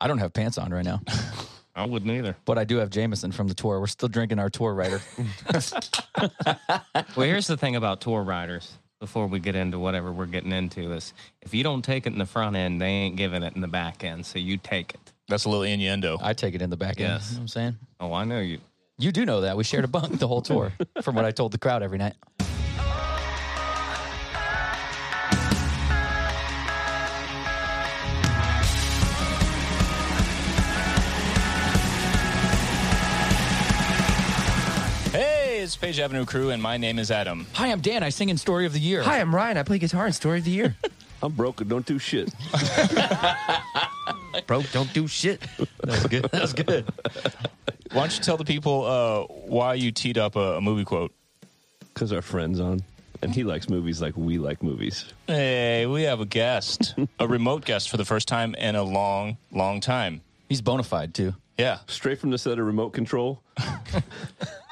I don't have pants on right now, I wouldn't either. but I do have Jameson from the tour. We're still drinking our tour rider. Well, here's the thing about tour riders. Before we get into whatever we're getting into, is if you don't take it in the front end, they ain't giving it in the back end. So you take it. That's a little innuendo. I take it in the back end. Yes. You know what I'm saying? Oh, I know you. You do know that. We shared a bunk the whole tour, from what I told the crowd every night. It's Page Avenue Crew, and my name is Adam. Hi, I'm Dan. I sing in Story of the Year. Hi, I'm Ryan. I play guitar in Story of the Year. I'm broke and don't do shit. Broke, don't do shit. That was good. That was good. Why don't you tell the people uh, why you teed up a, a movie quote? Because our friend's on. And he likes movies like we like movies. Hey, we have a guest, a remote guest for the first time in a long, long time. He's bona fide, too. Yeah. Straight from the set of Remote Control.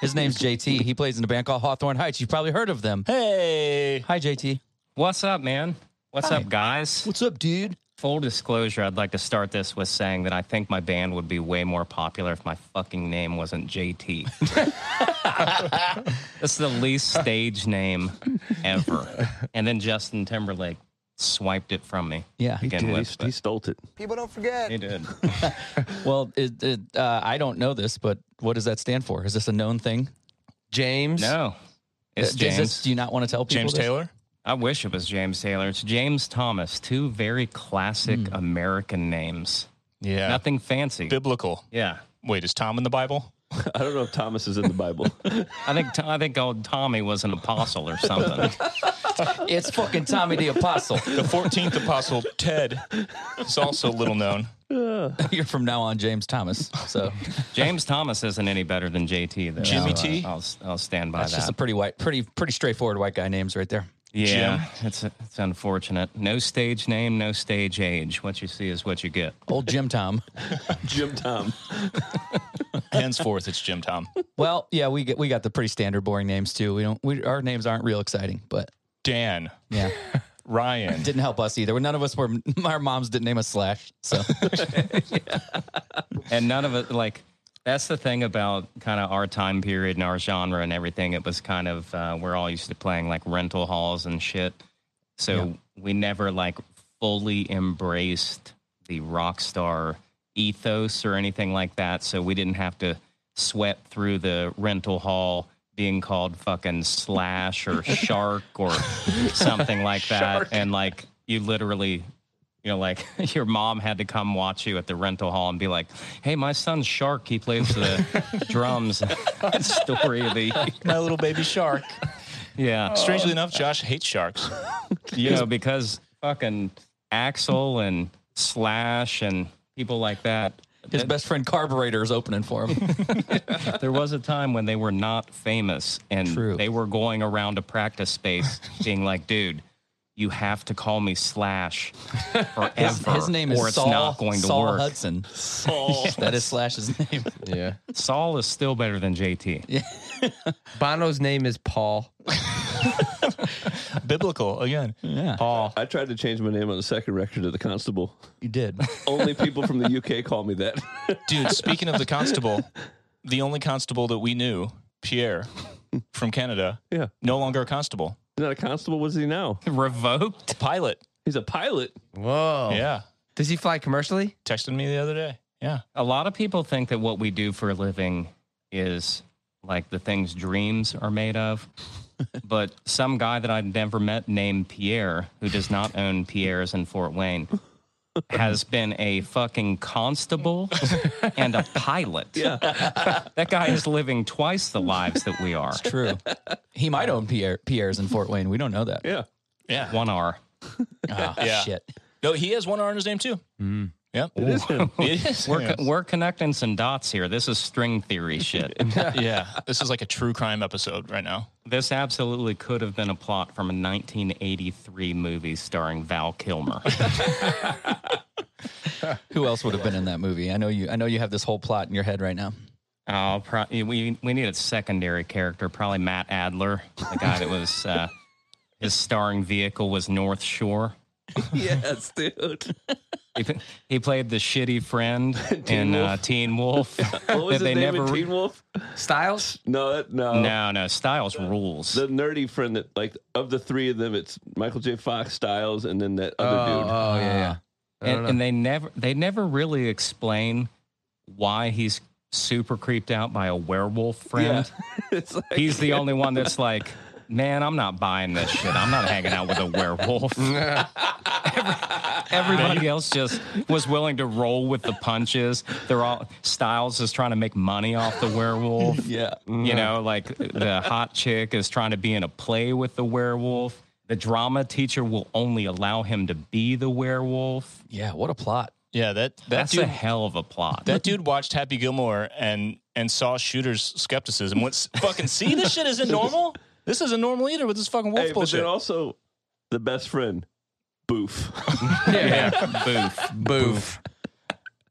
His name's JT. He plays in a band called Hawthorne Heights. You've probably heard of them. Hey. Hi, JT. What's up, man? What's up, guys? What's up, dude? Full disclosure, I'd like to start this with saying that I think my band would be way more popular if my fucking name wasn't JT. That's the least stage name ever. And then Justin Timberlake swiped it from me. Yeah, to he begin Dude, with. he, he stole it. People don't forget. He did. Well, it, it, uh, I don't know this, but what does that stand for? Is this a known thing? James. No, it's Is James. this- do you not want to tell people James this? Taylor? I wish it was James Taylor. It's James Thomas. Two very classic Hmm. American names. Yeah. Nothing fancy. Biblical. Yeah. Wait, is Tom in the Bible? I don't know if Thomas is in the Bible. I think I think old Tommy was an apostle or something. It's fucking Tommy the Apostle. The 14th apostle, Ted, is also little known. You're from now on James Thomas. So James Thomas isn't any better than JT though. Jimmy So I- T? I'll I'll stand by that's that. just a pretty white, pretty pretty straightforward white guy names right there. yeah, it's it's unfortunate. No stage name, no stage age. What you see is what you get. Old Jim Tom. Jim Tom. Henceforth, it's Jim Tom. Well, yeah, we get we got the pretty standard boring names too. We don't we our names aren't real exciting, but Dan, yeah, Ryan. didn't help us either. None of us were. Our moms didn't name us Slash. So and none of it like that's the thing about kind of our time period and our genre and everything it was kind of uh, we're all used to playing like rental halls and shit so we never like fully embraced the rock star ethos or anything like that so we didn't have to sweat through the rental hall being called fucking slash or shark or something like that and like you literally you know, like your mom had to come watch you at the rental hall and be like, "Hey, my son's Shark. He plays the drums." Story of the My little baby shark. yeah, Strangely enough, Josh hates sharks. you know, because fucking Axel and Slash and people like that. His best friend Carburetor is opening for him. There was a time when they were not famous and True. they were going around a practice space being like, "Dude." You have to call me Slash forever, His, his name is or it's Saul, not going to Saul work. Hudson. Saul. that is Slash's name. Yeah. Saul is still better than JT. Yeah. Bono's name is Paul. Biblical again. Yeah, Paul. I tried to change my name on the second record to the Constable. you did. Only people from the UK call me that. Dude, speaking of the constable, the only constable that we knew, Pierre from Canada, yeah. no longer a constable. He's not a constable. What is he now? Revoked? Pilot. He's a pilot. Whoa. Yeah. Does he fly commercially? Texted me the other day. Yeah. A lot of people think that what we do for a living is like the things dreams are made of. But some guy that I've never met named Pierre, who does not own Pierre's in Fort Wayne, has been a fucking constable and a pilot. Yeah. That guy is living twice the lives that we are. True. He might own Pierre Pierre's in Fort Wayne. We don't know that. Yeah. Yeah. One R. Oh, Yeah. shit. No, he has one R in his name too. Mm. Yep. It is him. It is. We're, yes. we're connecting some dots here. This is string theory shit. yeah. This is like a true crime episode right now. This absolutely could have been a plot from a 1983 movie starring Val Kilmer. Who else would have been in that movie? I know you. I know you have this whole plot in your head right now. Oh, pro- we we need a secondary character, probably Matt Adler, the guy that was uh, his starring vehicle was North Shore. yes, dude. He, he played the shitty friend in Wolf. Uh, Teen Wolf. What was that his they name never in Teen Wolf? Stiles? No, that, no, No, no, Stiles rules. The nerdy friend that, like, of the three of them, it's Michael J. Fox, Stiles, and then that other oh, dude. oh, yeah, yeah. I don't and, know. and they never they never really explain why he's super creeped out by a werewolf friend. it's like He's the only one that's like, man, I'm not buying this shit. I'm not hanging out with a werewolf. Everybody else just was willing to roll with the punches. They're all Stiles is trying to make money off the werewolf. Yeah. You mm-hmm. know, like the hot chick is trying to be in a play with the werewolf. The drama teacher will only allow him to be the werewolf. Yeah. What a plot. Yeah, that that That's dude a hell of a plot. that dude watched Happy Gilmore and and saw Shooter's skepticism. Went fucking see this shit isn't normal. This is a normal either with this fucking wolf Hey, but bullshit. then also the best friend, Boof. yeah, boof. Boof.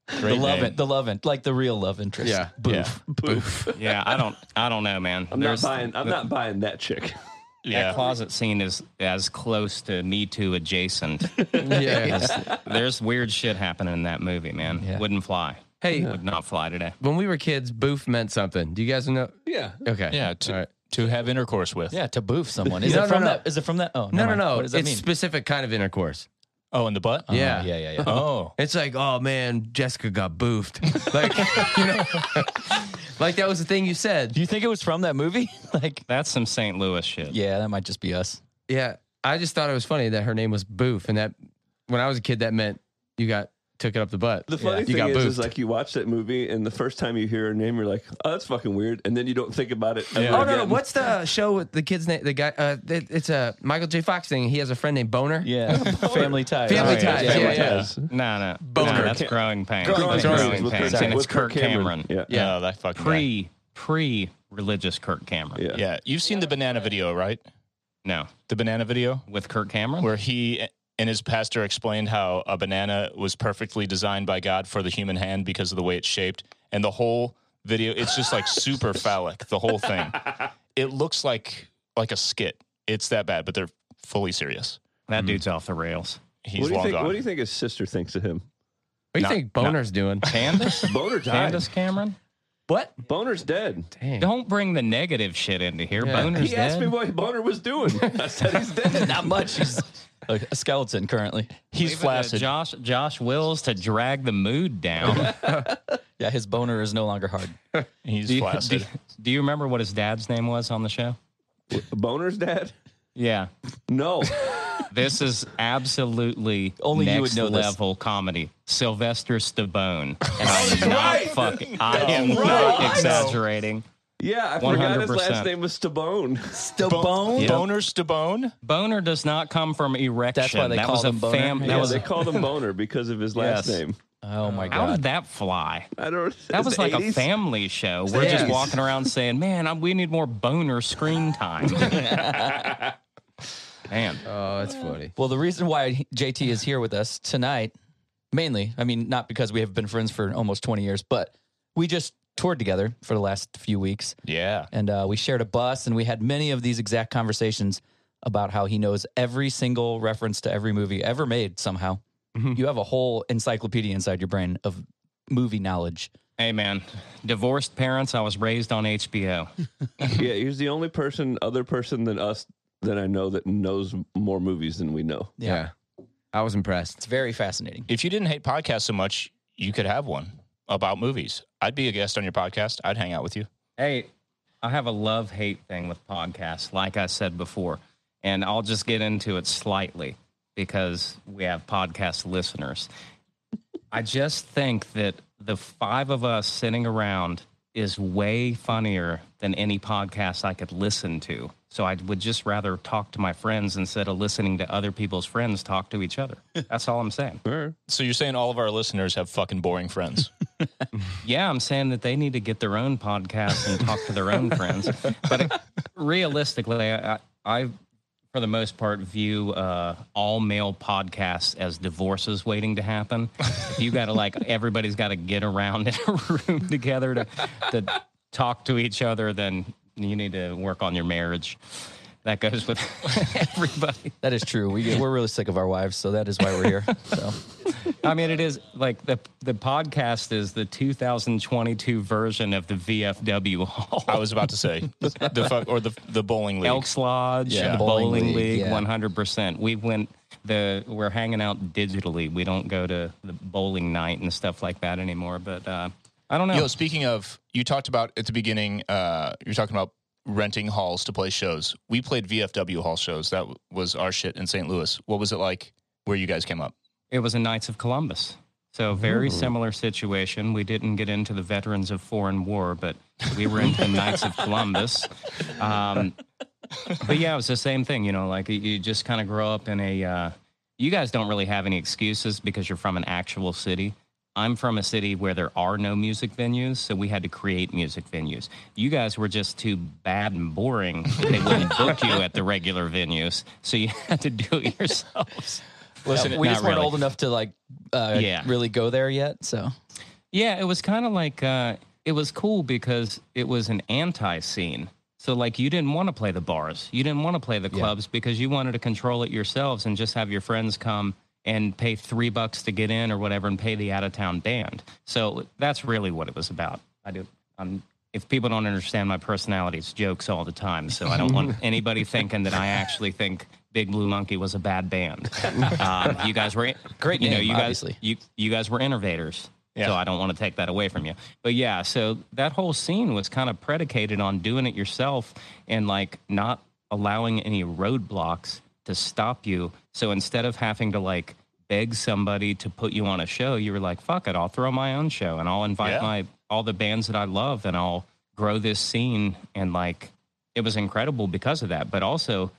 Great the love name. it. The love it. Like the real love interest. Yeah. Yeah, Boof. Yeah, I don't, I don't know, man. I'm not buying. I'm not buying that chick. That yeah. closet scene is as close to Me Too adjacent. Yeah. There's weird shit happening in that movie, man. Yeah. Wouldn't fly. Hey, Would not fly today. when we were kids, boof meant something. Do you guys know? Yeah. Okay. Yeah, to, All right. To have intercourse with. Yeah. To boof someone. Is No, it no, from no. that? Is it from that? Oh No, never no, mind. no. What does that it's mean? specific kind of intercourse. Oh, in the butt. Oh, yeah. Yeah. Yeah. Yeah. Oh, It's like, oh man, Jessica got boofed. Like, you know, like that was the thing you said. Do you think it was from that movie? like, That's some St. Louis shit. yeah, that might just be us. Yeah, I just thought it was funny that her name was Boof, and that when I was a kid, that meant you got took it up the butt. The funny you thing got is, is like you watch that movie, and the first time you hear her name, you're like, "Oh, that's fucking weird," and then you don't think about it. Ever Yeah. Oh no, no! What's the show with the kid's name? The guy, uh, it- it's a Michael J. Fox thing. He has a friend named Boner. Yeah. Family ties. Family Oh, yeah. Ties. Yeah, Yeah, yeah, yeah. Yes. No, no, no. Boner. That's growing pains. Growing That's growing With pains. Kirk- And it's with Kirk Cameron. Yeah. Yeah. Oh, that fucking guy. Pre, pre religious Kirk Cameron. Yeah. Yeah, you've seen the banana video, right? No, The banana video with Kirk Cameron. where he and his pastor explained how a banana was perfectly designed by God for the human hand because of the way it's shaped, and the whole video it's just like super phallic. The whole thing. It looks like like a skit. It's that bad, but they're fully serious. that mm-hmm. dude's off the rails. He's What do you long think? gone. What do you think his sister thinks of him? What do you Not- think Boner's doing? Candace? Boner died. Candace Cameron? What? Boner's dead. Dang. Don't bring the negative shit into here. Yeah. Boner's He asked me what Boner was doing. I said he's dead. Not much. He's a, a skeleton currently. He's Leave flaccid. Josh Josh Wills to drag the mood down. Yeah, his boner is no longer hard. He's do, you, do, flaccid. do you remember what his dad's name was on the show? Boner's dad? Yeah. No. This is absolutely Only you next would know this. level comedy. Sylvester Stallone. And I'm not right. fucking I am right. not exaggerating. Yeah, I forgot his last name was Stabone. Stabone. Boner Stabone. Boner does not come from erection. That's why they that call him Boner? fam- that was they called him Boner because of his last Yes. name. Oh my god! how did that fly? I don't. That was the like a family show. We're just walking around saying, "Man, I, we need more boner screen time." Man, Oh, that's funny. Well, the reason why JT is here with us tonight, mainly, I mean, not because we have been friends for almost 20 years, but we just toured together for the last few weeks Yeah. and uh, we shared a bus and we had many of these exact conversations about how he knows every single reference to every movie ever made somehow. You have a whole encyclopedia inside your brain of movie knowledge. hey, man, divorced parents. I was raised on HBO. Yeah, he's the only person, other person than us that I know that knows more movies than we know. Yeah. I was impressed. It's very fascinating. If you didn't hate podcasts so much, you could have one about movies. I'd be a guest on your podcast. I'd hang out with you. Hey, I have a love hate thing with podcasts, like I said before, and I'll just get into it slightly because we have podcast listeners. I just think that the five of us sitting around is way funnier than any podcast I could listen to. So I would just rather talk to my friends instead of listening to other people's friends talk to each other. That's all I'm saying. So you're saying all of our listeners have fucking boring friends? Yeah, I'm saying that they need to get their own podcast and talk to their own friends. But it, realistically, I, I, for the most part, view uh, all male podcasts as divorces waiting to happen. You got to like, everybody's got to get around in a room together to, to talk to each other, then you need to work on your marriage. That goes with everybody. That is true. We get, we're really sick of our wives, so that is why we're here. So I mean, it is like the the podcast is the 2022 version of the VFW Hall. I was about to say the fuck or the the bowling league. Elks Lodge, Yeah, the bowling bowling, league, league, yeah. one hundred percent. We went the we're hanging out digitally. We don't go to the bowling night and stuff like that anymore. But uh, I don't know. Yo, speaking of, you talked about at the beginning. Uh, you're talking about renting halls to play shows. We played VFW hall shows. That was our shit in St. Louis. What was it like? Where you guys came up? It was a Knights of Columbus. So very similar situation. We didn't get into the veterans of foreign war, but we were into the Knights of Columbus. Um, but yeah, it was the same thing. You know, like you- you just kind of grow up in a. Uh, you guys don't really have any excuses because you're from an actual city. I'm from a city where there are no music venues, so we had to create music venues. You guys were just too bad and boring. They wouldn't book you at the regular venues, so you had to do it yourselves. Listen, we not just weren't really. old enough to like uh, Yeah. really go there yet. So Yeah, it was kind of like uh, it was cool because it was an anti-scene. So like you didn't want to play the bars, you didn't want to play the clubs because you wanted to control it yourselves and just have your friends come and pay three bucks to get in or whatever and pay the out-of-town band. So that's really what it was about. I do. Um, if people don't understand my personality, it's jokes all the time. So I don't want anybody thinking that I actually think Big Blue Monkey was a bad band. Um, you guys were Great You know, you guys you you guys were innovators. Yeah. So I don't want to take that away from you. But yeah, so that whole scene was kind of predicated on doing it yourself and like not allowing any roadblocks to stop you. So instead of having to like beg somebody to put you on a show, you were like, fuck it, I'll throw my own show and I'll invite Yeah. my all the bands that I love and I'll grow this scene and like it was incredible because of that. But also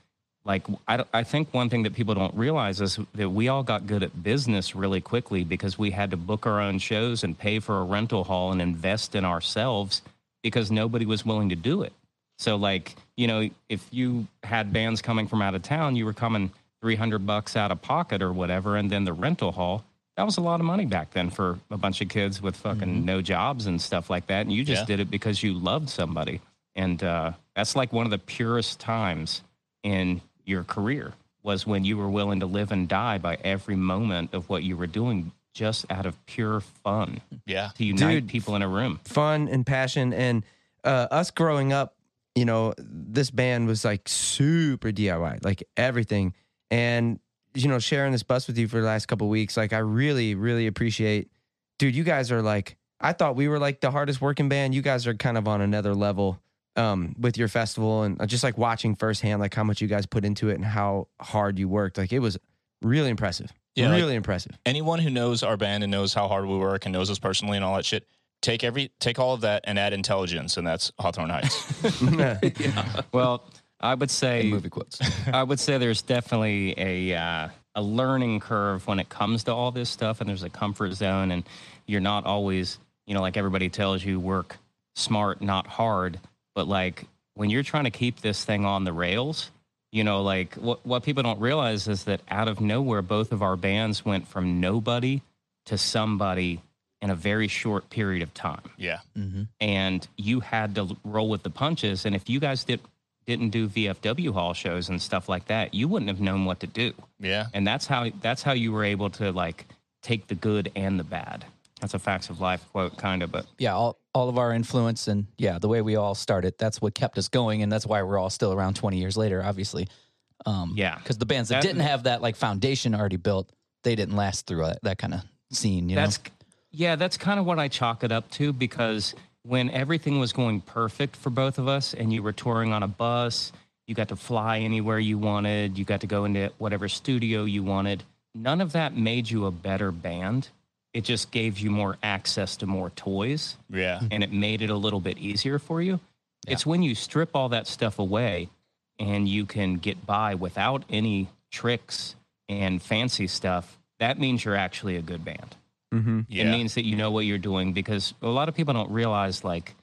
like I, I think one thing that people don't realize is that we all got good at business really quickly because we had to book our own shows and pay for a rental hall and invest in ourselves because nobody was willing to do it so like you know if you had bands coming from out of town you were coming 300 bucks out of pocket or whatever and then the rental hall that was a lot of money back then for a bunch of kids with fucking no jobs and stuff like that and you just Yeah. did it because you loved somebody and uh, that's like one of the purest times in your career was when you were willing to live and die by every moment of what you were doing just out of pure fun Yeah. to unite Dude. people in a room. fun and passion and uh, us growing up you know this band was like super diy like everything and you know sharing this bus with you for the last couple weeks like i really really appreciate dude you guys are like i thought we were like the hardest working band. You guys are kind of on another level um with your festival and just like watching firsthand like how much you guys put into it and how hard you worked. Like it was really impressive. Yeah, like- really impressive. Anyone who knows our band and knows how hard we work and knows us personally and all that shit, take every take all of that and add intelligence, and that's Hawthorne Heights. Well, I would in say movie quotes. I would say there's definitely a uh, a learning curve when it comes to all this stuff, and there's a comfort zone, and you're not always, you know, like everybody tells you, work smart, not hard. But like when you're trying to keep this thing on the rails, you know, like what what people don't realize is that out of nowhere, both of our bands went from nobody to somebody in a very short period of time yeah. and you had to roll with the punches. And if you guys did didn't do VFW hall shows and stuff like that, you wouldn't have known what to do. Yeah. And that's how that's how you were able to like take the good and the bad. That's a facts of life quote, kind of. But yeah, all, all of our influence and yeah, the way we all started, that's what kept us going. And that's why we're all still around 20 years later, obviously. Um, Yeah. Because the bands that, That- didn't have that like foundation already built, they didn't last through that, that kind of scene, you that's know? yeah, that's kind of what I chalk it up to because when everything was going perfect for both of us and you were touring on a bus, you got to fly anywhere you wanted, you got to go into whatever studio you wanted. None of that made you a better band. It just gave you more access to more toys Yeah. and it made it a little bit easier for you. It's when you strip all that stuff away and you can get by without any tricks and fancy stuff. That means you're actually a good band. Mm-hmm. Yeah. It means that you know what you're doing because a lot of people don't realize like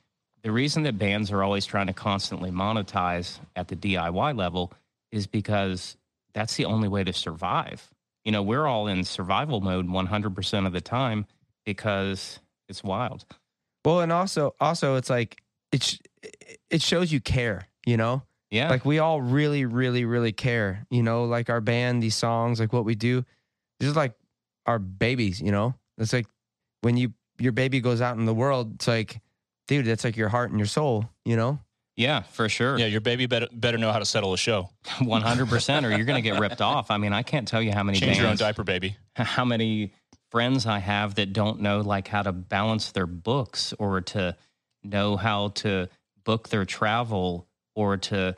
the reason that bands are always trying to constantly monetize at the DIY level is because that's the only way to survive. You know, we're all in survival mode 100% of the time because it's wild. Well, and also, also, it's like it sh- it shows you care. You know, Yeah. Like we all really, really, really care. You know, like our band, these songs, like what we do. This is like our babies. You know, it's like when you your baby goes out in the world. It's like, dude, that's like your heart and your soul. You know. yeah, for sure. Yeah, your baby better better know how to settle a show. One hundred percent, or you're going to get ripped off. I mean, I can't tell you how many Change your own diaper, baby. how many friends I have that don't know like how to balance their books or to know how to book their travel or to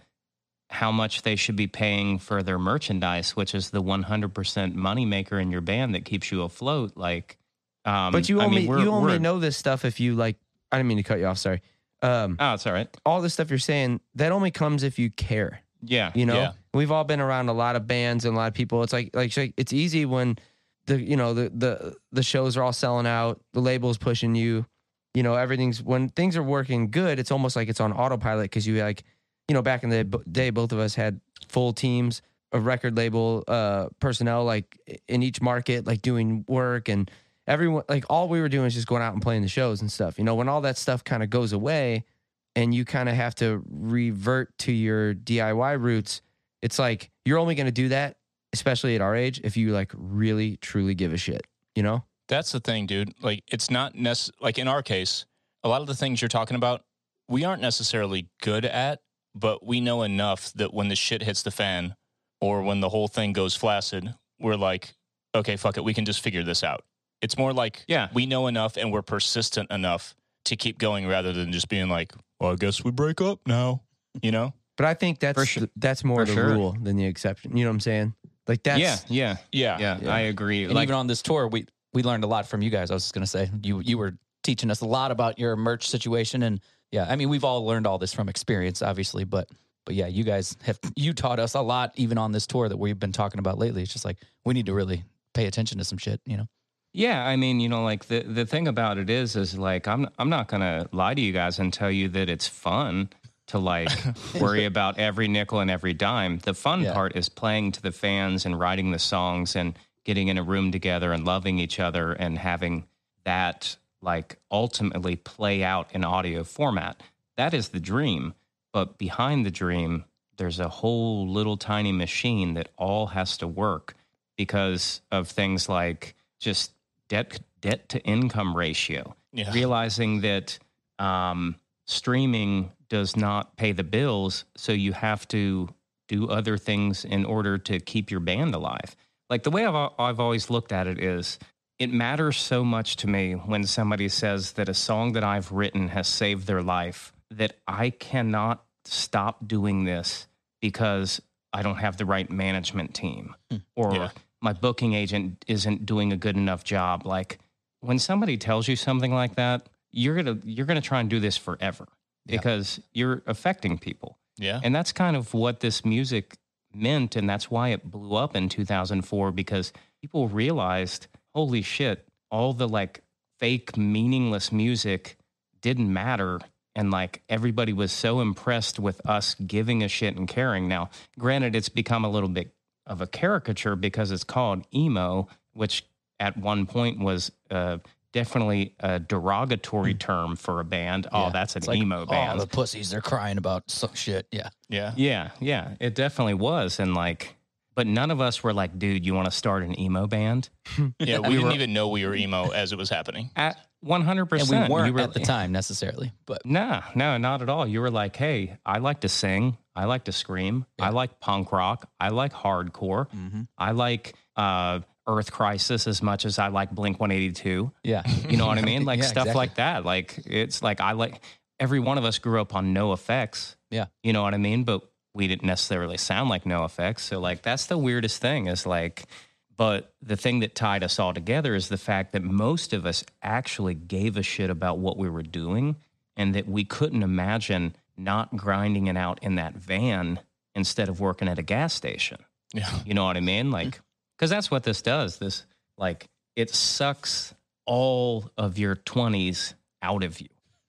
how much they should be paying for their merchandise, which is the one hundred percent moneymaker in your band that keeps you afloat. Like, um, But you I only mean, you only know this stuff if you like. I didn't mean to cut you off. Sorry. Um, Oh, it's all right. all this stuff you're saying that only comes if you care. Yeah, You know, Yeah. we've all been around a lot of bands and a lot of people. It's like like it's easy when the you know the the the shows are all selling out, the labels pushing you. You know, everything's when things are working good. It's almost like it's on autopilot because you like, you know, back in the day, both of us had full teams of record label uh, personnel, like in each market, like doing work and everyone. Like all we were doing is just going out and playing the shows and stuff. You know, when all that stuff kind of goes away, and you kind of have to revert to your DIY roots, it's like you're only going to do that, especially at our age, if you like really truly give a shit, you know? That's the thing, dude. Like, it's not necess- like in our case, a lot of the things you're talking about, we aren't necessarily good at, but we know enough that when the shit hits the fan or when the whole thing goes flaccid, we're like, okay, fuck it. We can just figure this out. It's more like Yeah. we know enough and we're persistent enough to keep going rather than just being like, well, I guess we break up now, you know? But I think that's sure. that's more For the sure. rule than the exception. You know what I'm saying? Like that's yeah, yeah, Yeah. yeah, Yeah. I agree. And like, even on this tour, we we learned a lot from you guys. I was just gonna say you you were teaching us a lot about your merch situation, and yeah, I mean we've all learned all this from experience, obviously, but but yeah, you guys have you taught us a lot even on this tour that we've been talking about lately. It's just like we need to really pay attention to some shit, you know. Yeah, I mean, you know, like the the thing about it is, is like I'm I'm not gonna lie to you guys and tell you that it's fun to like worry about every nickel and every dime. The fun Yeah. part is playing to the fans and writing the songs and getting in a room together and loving each other and having that like ultimately play out in audio format. That is the dream. But behind the dream, there's a whole little tiny machine that all has to work because of things like just debt debt to income ratio. Yeah. Realizing that um, streaming does not pay the bills, so you have to do other things in order to keep your band alive. Like the way I've I've always looked at it is, it matters so much to me when somebody says that a song that I've written has saved their life that I cannot stop doing this because I don't have the right management team or Yeah. My booking agent isn't doing a good enough job. Like when somebody tells you something like that, you're gonna you're gonna try and do this forever Yeah. because you're affecting people. Yeah. And that's kind of what this music meant. And that's why it blew up in 2004 because people realized, holy shit, all the like fake, meaningless music didn't matter. And like everybody was so impressed with us giving a shit and caring. Now, granted, it's become a little bit of a caricature because it's called emo, which at one point was uh, definitely a derogatory term for a band. Oh, that's an It's like, emo band. Oh, the pussies, they're crying about some shit. Yeah. Yeah. Yeah, yeah, it definitely was. And like, but none of us were like, dude, you want to start an emo band? Yeah. We, We didn't were- even know we were emo as it was happening. At 100%. And we weren't you were, at the time necessarily, but No, no, not at all. You were like, hey, I like to sing. I like to scream. I like punk rock. I like hardcore. I like uh, Earth Crisis as much as I like Blink 182. yeah. You know what I mean? Like Yeah, stuff exactly. like that. Like it's like I like every one of us grew up on NOFX. Yeah. You know what I mean? But we didn't necessarily sound like NOFX. So like that's the weirdest thing is like but the thing that tied us all together is the fact that most of us actually gave a shit about what we were doing and that we couldn't imagine not grinding it out in that van instead of working at a gas station. Yeah. You know what I mean? Like, because that's what this does. This, like, it sucks all of your 20s out of you.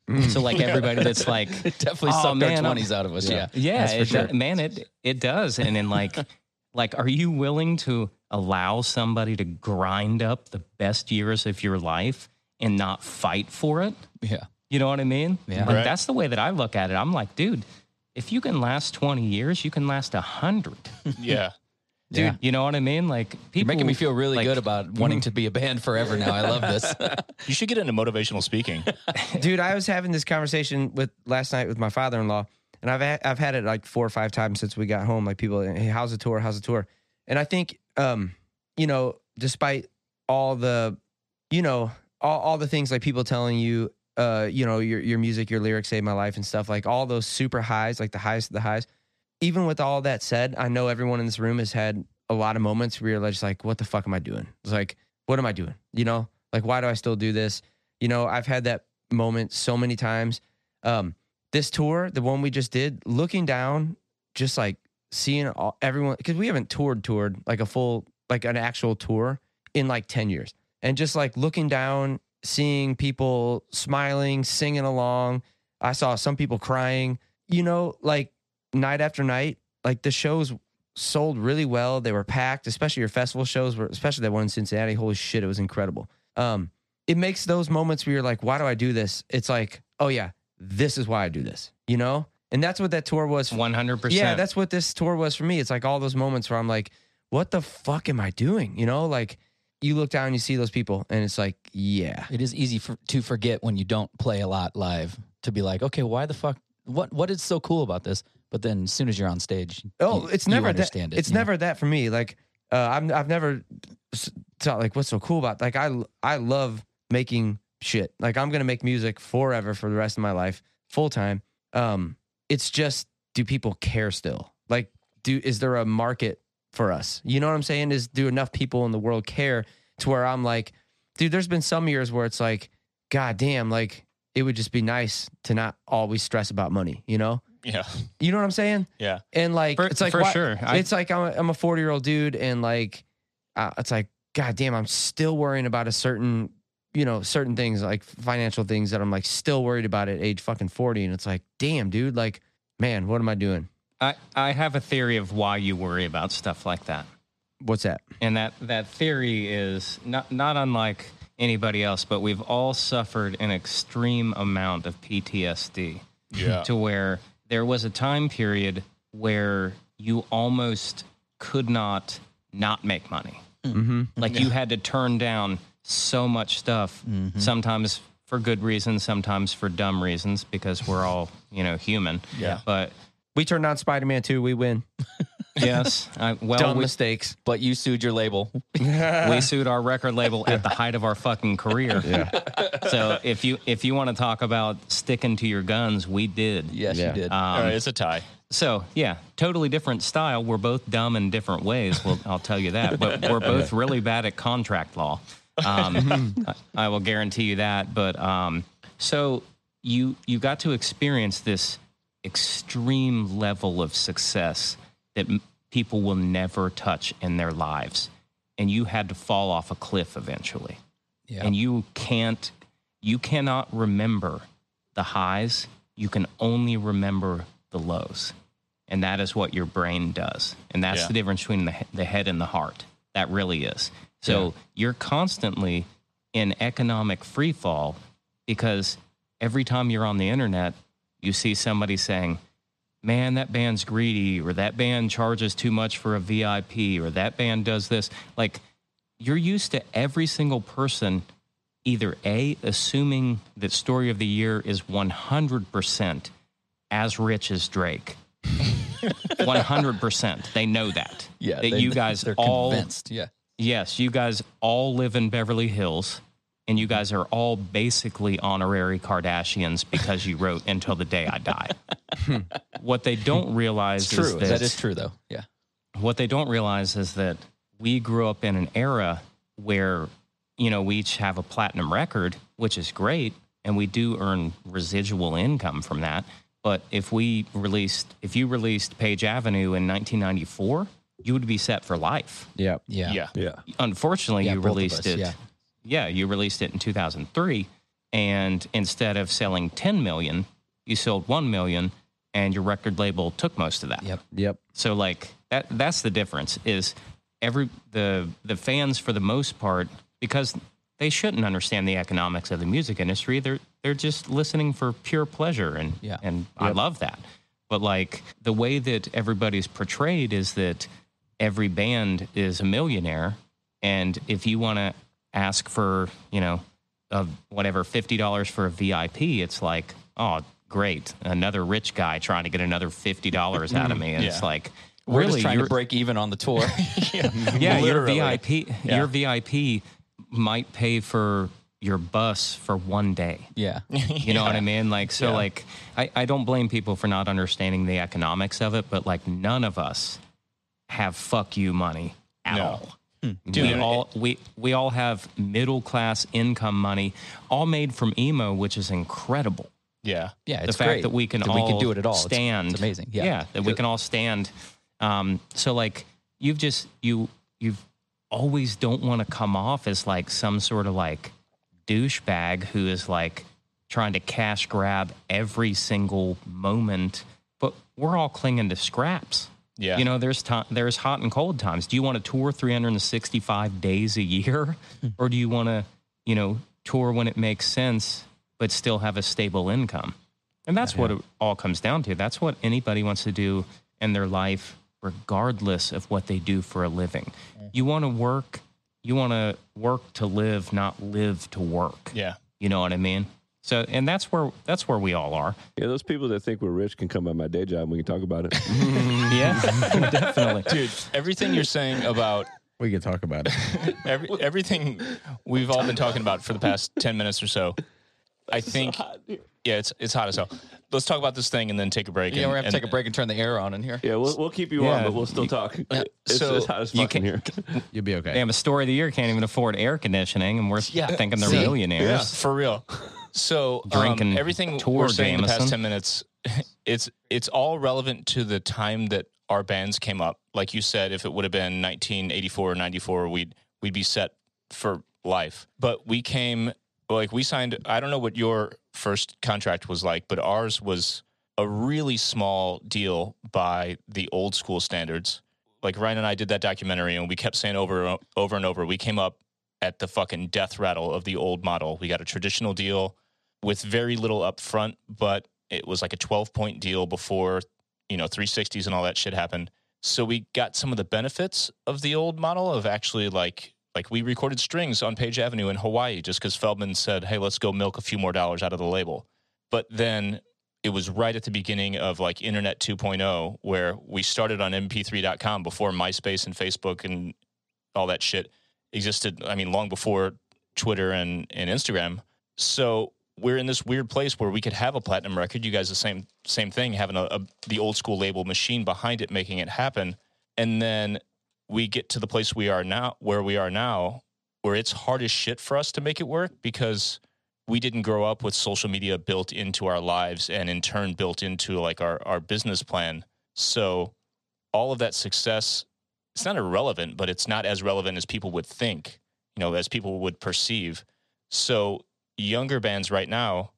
Mm. So, like, everybody that's like, It definitely Oh, sucked man, our 20s out of us. Yeah. yeah, for it, sure. man, it it does. And then, like, like, are you willing to allow somebody to grind up the best years of your life and not fight for it? Yeah. You know what I mean? Yeah. Like, Right. That's the way that I look at it. I'm like, dude, if you can last 20 years, you can last 100. Yeah. Dude, Yeah. you know what I mean? Like people You're making me feel really like- good about wanting to be a band forever now. I love this. You should get into motivational speaking. dude i was having this conversation with last night with my father-in-law and i've had, i've had it like four or five times since we got home like people hey how's the tour how's the tour and i think um you know despite all the you know all, all the things like people telling you uh you know your your music your lyrics saved my life and stuff like all those super highs like the highest of the highs even with all that said i know everyone in this room has had a lot of moments where you're just like what the fuck am i doing? It's like what am i doing? You know? Like why do i still do this? You know i've had that moment so many times. Um this tour the one we just did looking down just like seeing all, everyone because we haven't toured toured like a full like an actual tour in like 10 years. And just like looking down seeing people smiling singing along. I saw some people crying. You know like night after night like the shows sold really well. They were packed especially your festival shows were especially that one in cincinnati. Holy shit it was incredible. Um it makes those moments where you're like why do i do this? It's like oh yeah this is why i do this you know and that's what that tour was 100%. yeah, that's what this tour was for me. It's like all those moments where I'm like, what the fuck am I doing? You know, like you look down, you see those people, and it's like, yeah. it is easy for, to forget when you don't play a lot live to be like, okay, why the fuck? What what is so cool about this? But then as soon as you're on stage, Oh, you- it's never that. it. It's you know? never that for me. Like, uh, I'm, I've never thought like, what's so cool about? Like, I, I love making shit. Like, I'm gonna make music forever for the rest of my life, full time. Um, it's just, do people care still? Like, do is there a market for us? You know what I'm saying? Is do enough people in the world care to where I'm like, dude, there's been some years where it's like, god damn, like it would just be nice to not always stress about money. You know? Yeah. You know what I'm saying? Yeah. And like, For- it's like for why- sure. I- it's like I'm a, I'm a 40 year old dude, and like, uh, it's like, god damn, I'm still worrying about a certain, you know, certain things like financial things that I'm like still worried about at age fucking 40, and it's like, damn, dude, like, man, what am I doing? I, I have a theory of why you worry about stuff like that. What's that? And that, that theory is not, not unlike anybody else, but we've all suffered an extreme amount of PTSD Yeah. to where there was a time period where you almost could not not make money. Mm-hmm. Like you had to turn down so much stuff, sometimes for good reasons, sometimes for dumb reasons, because we're all, you know, human. Yeah. But We turned on Spider Man 2, we win. yes, I, well, Dumb we, mistakes. But you sued your label. we sued our record label at the height of our fucking career. Yeah. So if you if you want to talk about sticking to your guns, we did. Yes, Yeah. you did. Um, All right, it's a tie. So yeah, totally different style. We're both dumb in different ways. Well, I'll tell you that. But we're both really bad at contract law. Um, I, I will guarantee you that. But um, so you you got to experience this extreme level of success that m- people will never touch in their lives, and you had to fall off a cliff eventually yeah. and you can't you cannot remember the highs you can only remember the lows and that is what your brain does and that's Yeah. the difference between the, the head and the heart that really is so you're constantly in economic free fall because every time you're on the internet you see somebody saying man, that band's greedy, or that band charges too much for a VIP, or that band does this. Like, you're used to every single person either A, assuming that Story of the Year is 100% as rich as Drake. 100%. They know that. yeah. That they- you guys all convinced. Yeah. Yes, you guys all live in Beverly Hills, and you guys are all basically honorary Kardashians because you wrote "Until the Day I Die." what they don't realize It's true. is that, that is true, though. Yeah. what they don't realize is that we grew up in an era where you know we each have a platinum record, which is great, and we do earn residual income from that. But if we released, if you released Page Avenue in 1994, you would be set for life Yep. Yeah. Yeah. Yeah. unfortunately Yeah, you released it yeah. yeah you released it in 2003 and instead of selling 10 million you sold 1 million and your record label took most of that Yep. Yep. so like that that's the difference is every the the fans for the most part because they shouldn't understand the economics of the music industry they're they're just listening for pure pleasure and Yeah. and I love that but like the way that everybody's portrayed is that every band is a millionaire and if you want to ask for you know of whatever $50 for a vip it's like oh great another rich guy trying to get another $50 out of me and it's like We're really just trying to break even on the tour. yeah, your VIP, Yeah. your VIP might pay for your bus for one day. yeah. You know what I mean? Like, so, Yeah. like, I, I don't blame people for not understanding the economics of it, but like, none of us have fuck you money at No. all. Dude, we all we we all have middle class income money, all made from emo, which is incredible. Yeah. Yeah. the fact great that we can that all we can do it at all. Stand. It's, amazing. Yeah. that we can all stand. Um, so like you've just you you've always don't want to come off as like some sort of like douchebag who is like trying to cash grab every single moment. But we're all clinging to scraps. Yeah. You know, there's time, there's hot and cold times. Do you want to tour 365 days a year, hmm. or do you want to, you know, tour when it makes sense, but still have a stable income? And that's what it all comes down to. That's what anybody wants to do in their life, regardless of what they do for a living. You want to work. You want to work to live, not live to work. Yeah. You know what I mean? So, and that's where that's where we all are. Yeah, those people that think we're rich can come by my day job and we can talk about it. Yeah, definitely. Dude, everything you're saying about We can talk about it. every, everything we've all been talking about for the past 10 minutes or so, I think, yeah, it's, it's hot as hell. Let's talk about this thing and then take a break. Yeah, and, we're gonna have to and- take a break and turn the air on in here. Yeah, we'll, we'll keep you Yeah, on, but we'll still you- talk. It's, so it's hot as you fuck in here. You'll be okay. Damn, a story of the year can't even afford air conditioning, and we're Yeah. thinking they're See? millionaires. For real. So um, everything tour we're saying in the past ten minutes, it's it's all relevant to the time that our bands came up. Like you said, if it would have been 1984 or 94, we'd we'd be set for life. But we came like we signed. I don't know what your first contract was like, but ours was a really small deal by the old school standards. Like Ryan and I did that documentary, and we kept saying over over and over, we came up at the fucking death rattle of the old model. We got a traditional deal with very little upfront, but it was like a 12 point deal before, you know, 360s and all that shit happened. So we got some of the benefits of the old model of actually like like we recorded strings on Page Avenue in Hawaii just because Feldmann said, "Hey, let's go milk a few more dollars out of the label." But then it was right at the beginning of like Internet 2.0 where we started on MP3.com before MySpace and Facebook and all that shit existed. I mean, long before Twitter and, and Instagram. So we're in this weird place where we could have a platinum record. You guys, the same same thing, having a, a the old school label machine behind it, making it happen, and then we get to the place we are now, where we are now, where it's hard as shit for us to make it work because we didn't grow up with social media built into our lives and in turn built into like our our business plan. So all of that success it's not irrelevant, but it's not as relevant as people would think, you know, as people would perceive. So younger bands right now,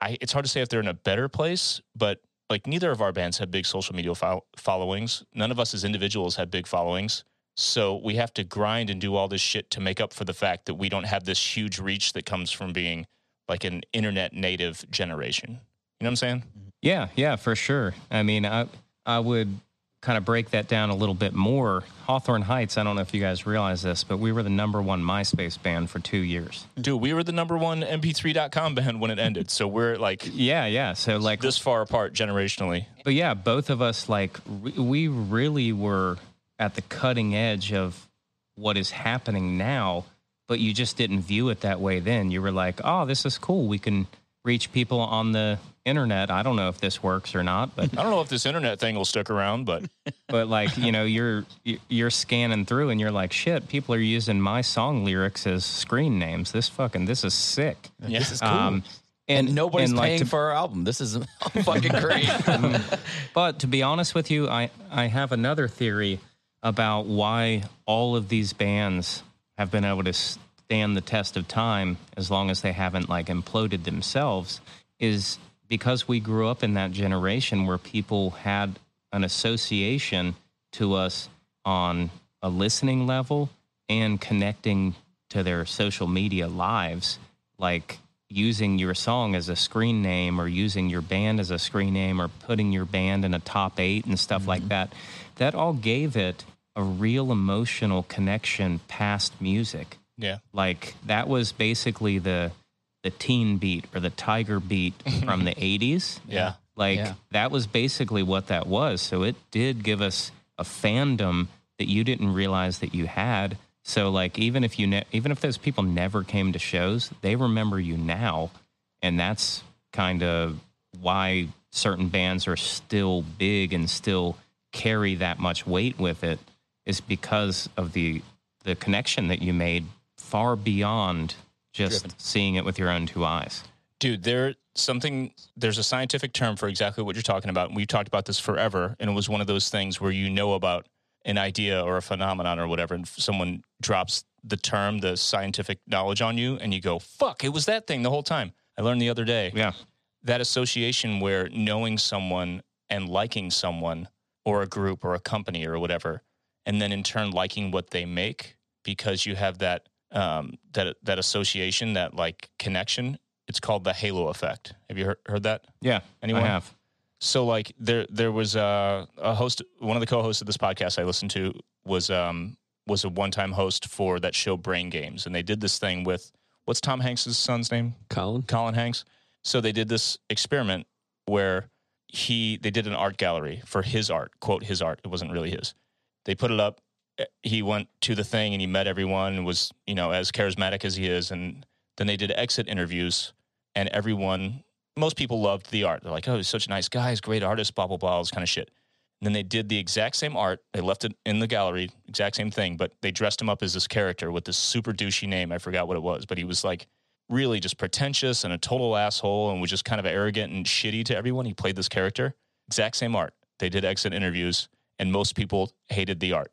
I, it's hard to say if they're in a better place, but like neither of our bands have big social media fol- followings. None of us as individuals have big followings. So we have to grind and do all this shit to make up for the fact that we don't have this huge reach that comes from being like an internet native generation. You know what I'm saying? Yeah, yeah, for sure. I mean, I I would kind of break that down a little bit more. Hawthorne Heights, I don't know if you guys realize this, but we were the number one MySpace band for two years. Dude, we were the number one MP3.com band when it ended. So we're like Yeah, yeah. So like this far apart generationally. but yeah, both of us like we really were at the cutting edge of what is happening now, but you just didn't view it that way then. You were like, "Oh, this is cool. We can reach people on the internet. I don't know if this works or not, but I don't know if this internet thing will stick around, but but like you know you're you're scanning through and you're like shit people are using my song lyrics as screen names this fucking this is sick yeah. This is cool. um and, nobody's and, like, paying to- for our album. This is fucking great. but to be honest with you i i have another theory about why all of these bands have been able to stand the test of time as long as they haven't like imploded themselves is because we grew up in that generation where people had an association to us on a listening level and connecting to their social media lives like using your song as a screen name or using your band as a screen name or putting your band in a top eight and stuff like mm-hmm. that, that all gave it a real emotional connection past music. Yeah. Like that was basically the the teen beat or the tiger beat from the 80s. Yeah. Like Yeah. that was basically what that was. So it did give us a fandom that you didn't realize that you had. So like even if you ne- even if those people never came to shows, they remember you now, and that's kind of why certain bands are still big and still carry that much weight with it is because of the the connection that you made far beyond just Driven. seeing it with your own two eyes. Dude, there something there's a scientific term for exactly what you're talking about. And we've talked about this forever. And it was one of those things where you know about an idea or a phenomenon or whatever, and someone drops the term, the scientific knowledge on you, and you go, fuck, it was that thing the whole time. I learned the other day. Yeah. That association where knowing someone and liking someone or a group or a company or whatever, and then in turn liking what they make because you have that um, that that association, that like connection. It's called the halo effect. Have you heard, heard that? Yeah. Anyone? I have. So like there there was a, a host one of the co-hosts of this podcast I listened to was um was a one-time host for that show Brain Games and they did this thing with what's Tom Hanks' son's name? Colin. Colin Hanks. So they did this experiment where he they did an art gallery for his art, quote his art. It wasn't really his. They put it up. He went to the thing and he met everyone and was, you know, as charismatic as he is and then they did exit interviews and everyone most people loved the art. They're like, "Oh, he's such a nice guy, he's great artist, blah blah blah, all this kind of shit." And then they did the exact same art. They left it in the gallery, exact same thing, but they dressed him up as this character with this super douchey name. I forgot what it was, but he was like really just pretentious and a total asshole and was just kind of arrogant and shitty to everyone. He played this character. Exact same art. They did exit interviews, and most people hated the art.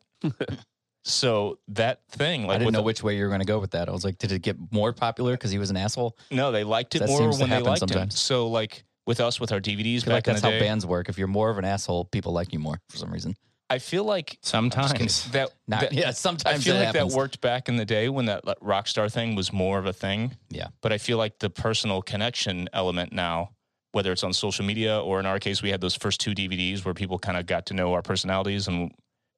So that thing, like I didn't know the- which way you were going to go with that. I was like, did it get more popular because he was an asshole? no, they liked it That more when they happen liked him. So like with us with our DVDs I feel back like in that's the how day, bands work. If you're more of an asshole, people like you more for some reason. I feel like Sometimes. that, Not, that yeah, sometimes I feel that like happens. that worked back in the day when that like, rock star thing was more of a thing. Yeah. But I feel like the personal connection element now, whether it's on social media or in our case, we had those first two DVDs where people kind of got to know our personalities, and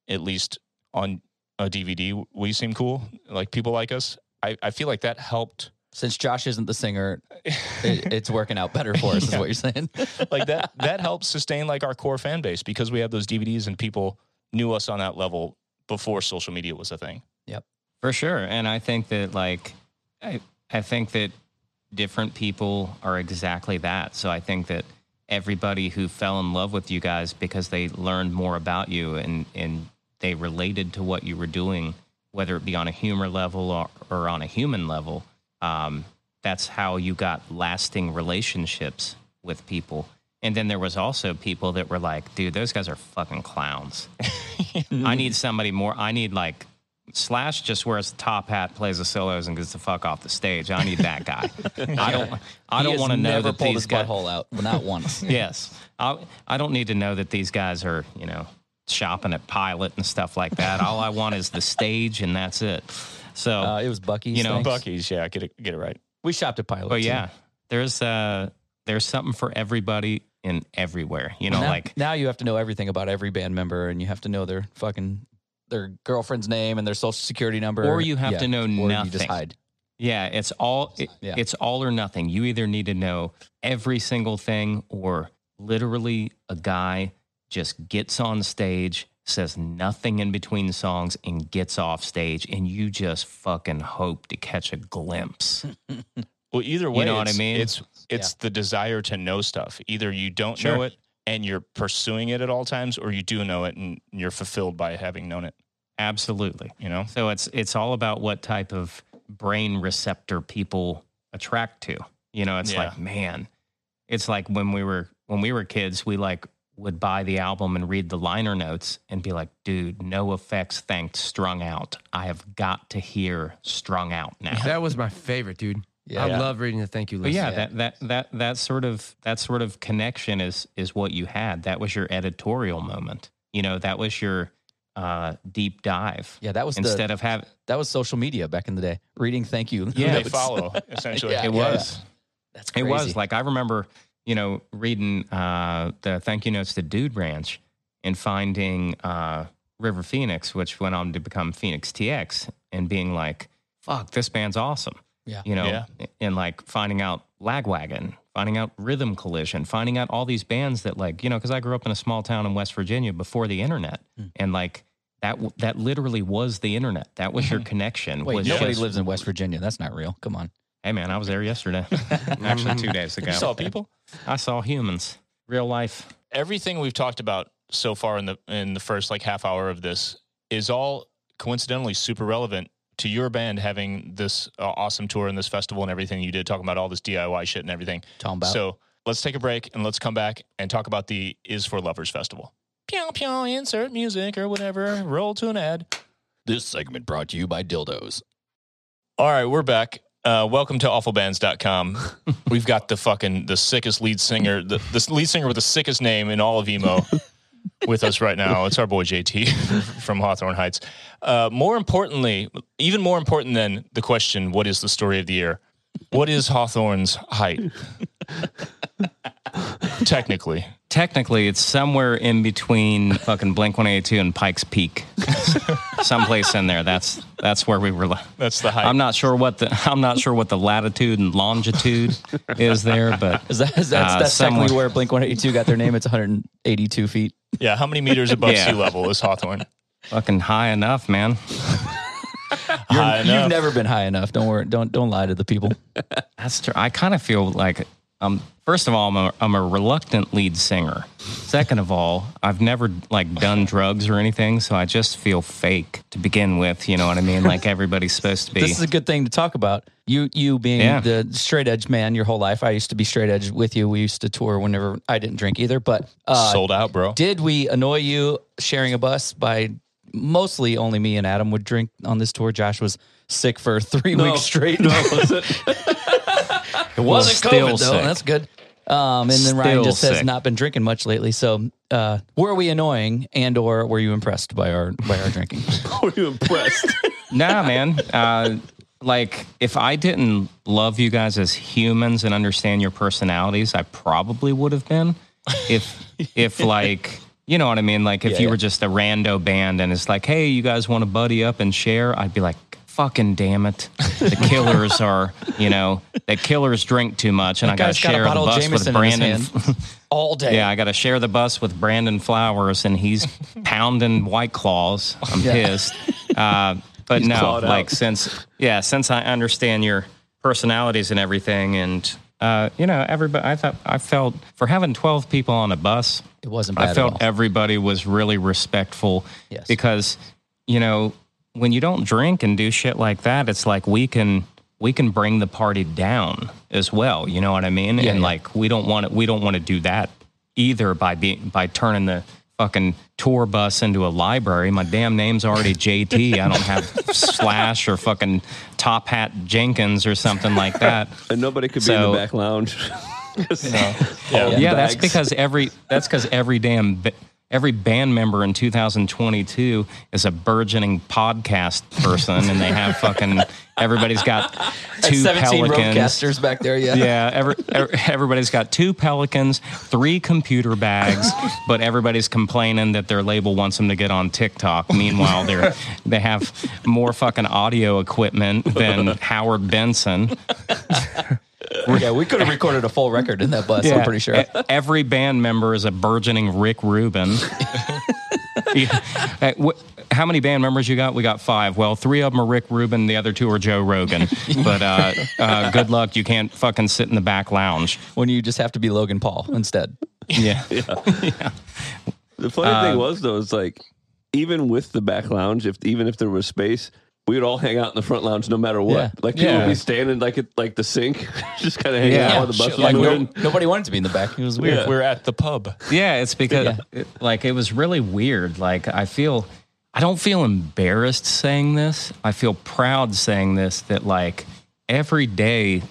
at least on a DVD, we seem cool. Like people like us. I, I feel like that helped. Since Josh isn't the singer, it, it's working out better for us, is what you're saying. Like that that helps sustain like our core fan base because we have those DVDs and people knew us on that level before social media was a thing. Yep. For sure. And I think that like I I think that different people are exactly that. So I think that everybody who fell in love with you guys because they learned more about you and and they related to what you were doing, whether it be on a humor level or, or on a human level, um, that's how you got lasting relationships with people. And then there was also people that were like, dude, those guys are fucking clowns. I need somebody more. I need like Slash just wears a top hat, plays the solos, and gets the fuck off the stage. I need that guy. I don't. I don't want to know never that these guys. butthole out, not once. Yes, I. I don't need to know that these guys are you know shopping at Pilot and stuff like that. All I want is the stage, and that's it. So, Uh, it was Buc-ee's. You know, thanks. Buc-ee's, yeah, get it get it right. We shopped at Pilot. but too. yeah, there's uh there's something for everybody in everywhere. You know, now, like now you have to know everything about every band member, and you have to know their fucking their girlfriend's name and their social security number, Or you have Yeah. to know or You just nothing. hide. Yeah, it's all it- Yeah. it's all or nothing. You either need to know every single thing or literally a guy just gets on stage, says nothing in between songs and gets off stage and you just fucking hope to catch a glimpse. Well, either way, you know what I mean? It's it's the desire to know stuff. Either you don't Sure. know it and you're pursuing it at all times, or you do know it and you're fulfilled by having known it. Absolutely. You know, So it's it's all about what type of brain receptor people attract to. You know, it's Yeah. like, man, it's like when we were when we were kids, we like would buy the album and read the liner notes and be like, dude, NOFX thanked Strung Out. I have got to hear Strung Out now. That was my favorite, dude. Yeah. I Yeah. love reading the thank you But list. yeah, Yeah. that that that that sort of that sort of connection is is what you had. That was your editorial moment. You know, that was your uh, deep dive. Yeah, that was the, Instead of having that was social media back in the day. Reading thank you. Yeah, they follow essentially. Yeah. It was. That's It was like I remember, you know, reading uh, the thank you notes to Dude Ranch and finding uh, River Phoenix, which went on to become Phoenix TX, and being like, "Fuck, this band's awesome." Yeah. you know, Yeah. and like finding out Lagwagon, finding out Rhythm Collision, finding out all these bands that like you know, because I grew up in a small town in West Virginia before the internet, Hmm. and like that w- that literally was the internet. That was your connection. Wait, was nobody just- lives in West Virginia. That's not real. Come on. Hey man, I was there yesterday. Actually, two days ago. You saw people. I saw humans, real life. Everything we've talked about so far in the in the first like half hour of this is all coincidentally super relevant to your band having this uh, awesome tour and this festival and everything you did, talking about all this DIY shit and everything. Talking about. So let's take a break and let's come back and talk about the Is for Lovers Festival. Pew pew, insert music or whatever. Roll to an ad. this segment brought to you by dildos. All right, we're back. Uh, welcome to awfulbands.com. We've got the fucking the sickest lead singer, the, the lead singer with the sickest name in all of emo with us right now. It's our boy JT from Hawthorne Heights. Uh, more importantly, even more important than the question, what is the story of the year? What is Hawthorne's height? Technically. Technically, it's somewhere in between fucking Blink One Eighty Two and Pikes Peak, someplace in there. That's that's where we were. li- That's the height. I'm not sure what the I'm not sure what the latitude and longitude is there, but Is that is that Uh, that's technically somewhere- where Blink 182 got their name? It's 182 feet. yeah, how many meters above Yeah. sea level is Hawthorne? fucking high enough, man. High You've never been high enough. Don't worry. Don't don't lie to the people. That's true. I kind of feel like, um, first of all, I'm a, I'm a reluctant lead singer. Second of all, I've never like done drugs or anything, so I just feel fake to begin with. You know what I mean? Like everybody's supposed to be. This is a good thing to talk about. You you being Yeah. the straight edge man your whole life. I used to be straight edge with you. We used to tour whenever I didn't drink either. But uh, Sold out, bro. did we annoy you sharing a bus by mostly only me and Adam would drink on this tour? Josh was sick for three No, weeks straight. No, was it? It wasn't Still COVID though. sick. That's good. Um, and then Ryan Still just has sick. not been drinking much lately. So, uh, were we annoying, and or were you impressed by our by our drinking? Were you impressed? nah, man. Uh, like if I didn't love you guys as humans and understand your personalities, I probably would have been. If if like you know what I mean, like if Yeah, you yeah. were just a rando band and it's like, hey, you guys want to buddy up and share, I'd be like. Fucking damn it! The killers are, you know, the killers drink too much, and I got to guy's got share the bus Jameson with Brandon. All day. Yeah, I got to share the bus with Brandon Flowers, and he's pounding White Claws. I'm Yeah. pissed. Uh, but He's no, like out. since yeah, since I understand your personalities and everything, and uh, you know, everybody, I thought I felt for having 12 people on a bus, It wasn't bad I felt everybody was really respectful. Yes. Because, you know, when you don't drink and do shit like that, it's like we can we can bring the party down as well. You know what I mean? Yeah, and yeah. like we don't want to we don't want to do that either by being by turning the fucking tour bus into a library. My damn name's already JT. I don't have Slash or fucking Top Hat Jenkins or something like that. And nobody could be in the back lounge. Yeah. Yeah, that's because every that's because every damn ba- every band member in 2022 is a burgeoning podcast person, and they have fucking everybody's got two 17 pelicans. back there. Yeah. Yeah, every, everybody's got two pelicans, three computer bags, but everybody's complaining that their label wants them to get on TikTok. Meanwhile, they're they have more fucking audio equipment than Howard Benson. Yeah, we could have recorded a full record in that bus. I'm pretty sure. Every band member is a burgeoning Rick Rubin. Yeah. Wh- How many band members you got? We got five. Well, three of them are Rick Rubin. The other two are Joe Rogan. But uh, uh, good luck. You can't fucking sit in the back lounge. when you just have to be Logan Paul instead. Yeah. The funny Uh, thing was though, it's like even with the back lounge, if even if there was space, we would all hang out in the front lounge no matter what. Yeah. Like people Yeah. would be standing like at like the sink, just kind of hanging Yeah. out while the bus like Like no, nobody wanted to be in the back. It was weird. Yeah. We're at the pub. Yeah, it's because it- like it was really weird. Like I feel I don't feel embarrassed saying this. I feel proud saying this that like every day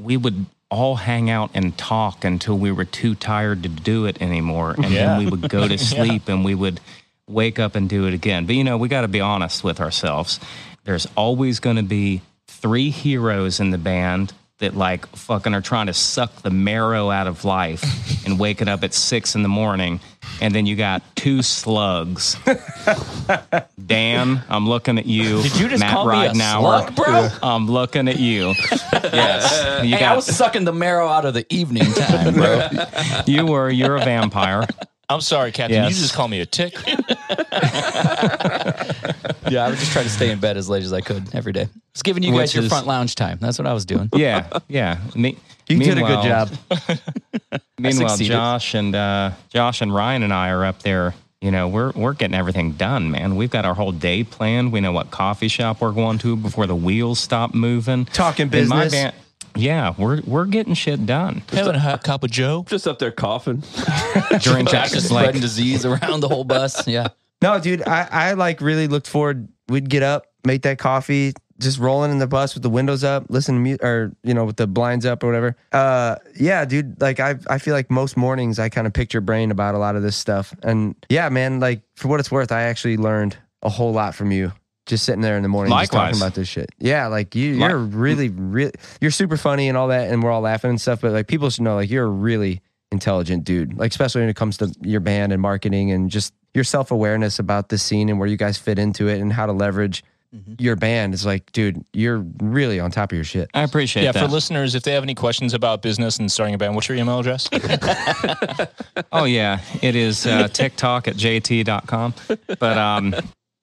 we would all hang out and talk until we were too tired to do it anymore and Yeah. then we would go to sleep and we would wake up and do it again. But you know, we got to be honest with ourselves. There's always going to be three heroes in the band that like fucking are trying to suck the marrow out of life and waking up at six in the morning. And then you got two slugs. Dan, I'm looking at you. Did you just Matt call me a slug, bro? I'm looking at you. Yes. You Hey, I was sucking the marrow out of the evening time, bro. you were, you're a vampire. I'm sorry, Captain. Yes. You just call me a tick. yeah, I would just try to stay in bed as late as I could every day. Just giving you Which guys your is- front lounge time. That's what I was doing. Yeah. Yeah. Me, You did a good job. Meanwhile. Josh and uh, Josh and Ryan and I are up there. You know, we're we're getting everything done, man. We've got our whole day planned. We know what coffee shop we're going to before the wheels stop moving. Talking In my business. Band- yeah, we're we're getting shit done. Having a hot cup of Joe. Just up there coughing. During Josh just like spreading disease around the whole bus. Yeah. No, dude, I, I like really looked forward. We'd get up, make that coffee, just rolling in the bus with the windows up, listen to music, or you know, with the blinds up or whatever. Uh, yeah, dude, like I, I feel like most mornings I kind of pick your brain about a lot of this stuff, and yeah, man, like for what it's worth, I actually learned a whole lot from you. Just sitting there in the morning, just talking about this shit. Yeah, like you, you're really, really, you're super funny and all that, and we're all laughing and stuff. But like people should know, like you're a really intelligent dude. Like especially when it comes to your band and marketing and just your self awareness about the scene and where you guys fit into it and how to leverage your band. It's like, dude, you're really on top of your shit. I appreciate it. Yeah, that. for listeners, if they have any questions about business and starting a band, what's your email address? oh yeah, it is uh, TikTok at jt.com. But um,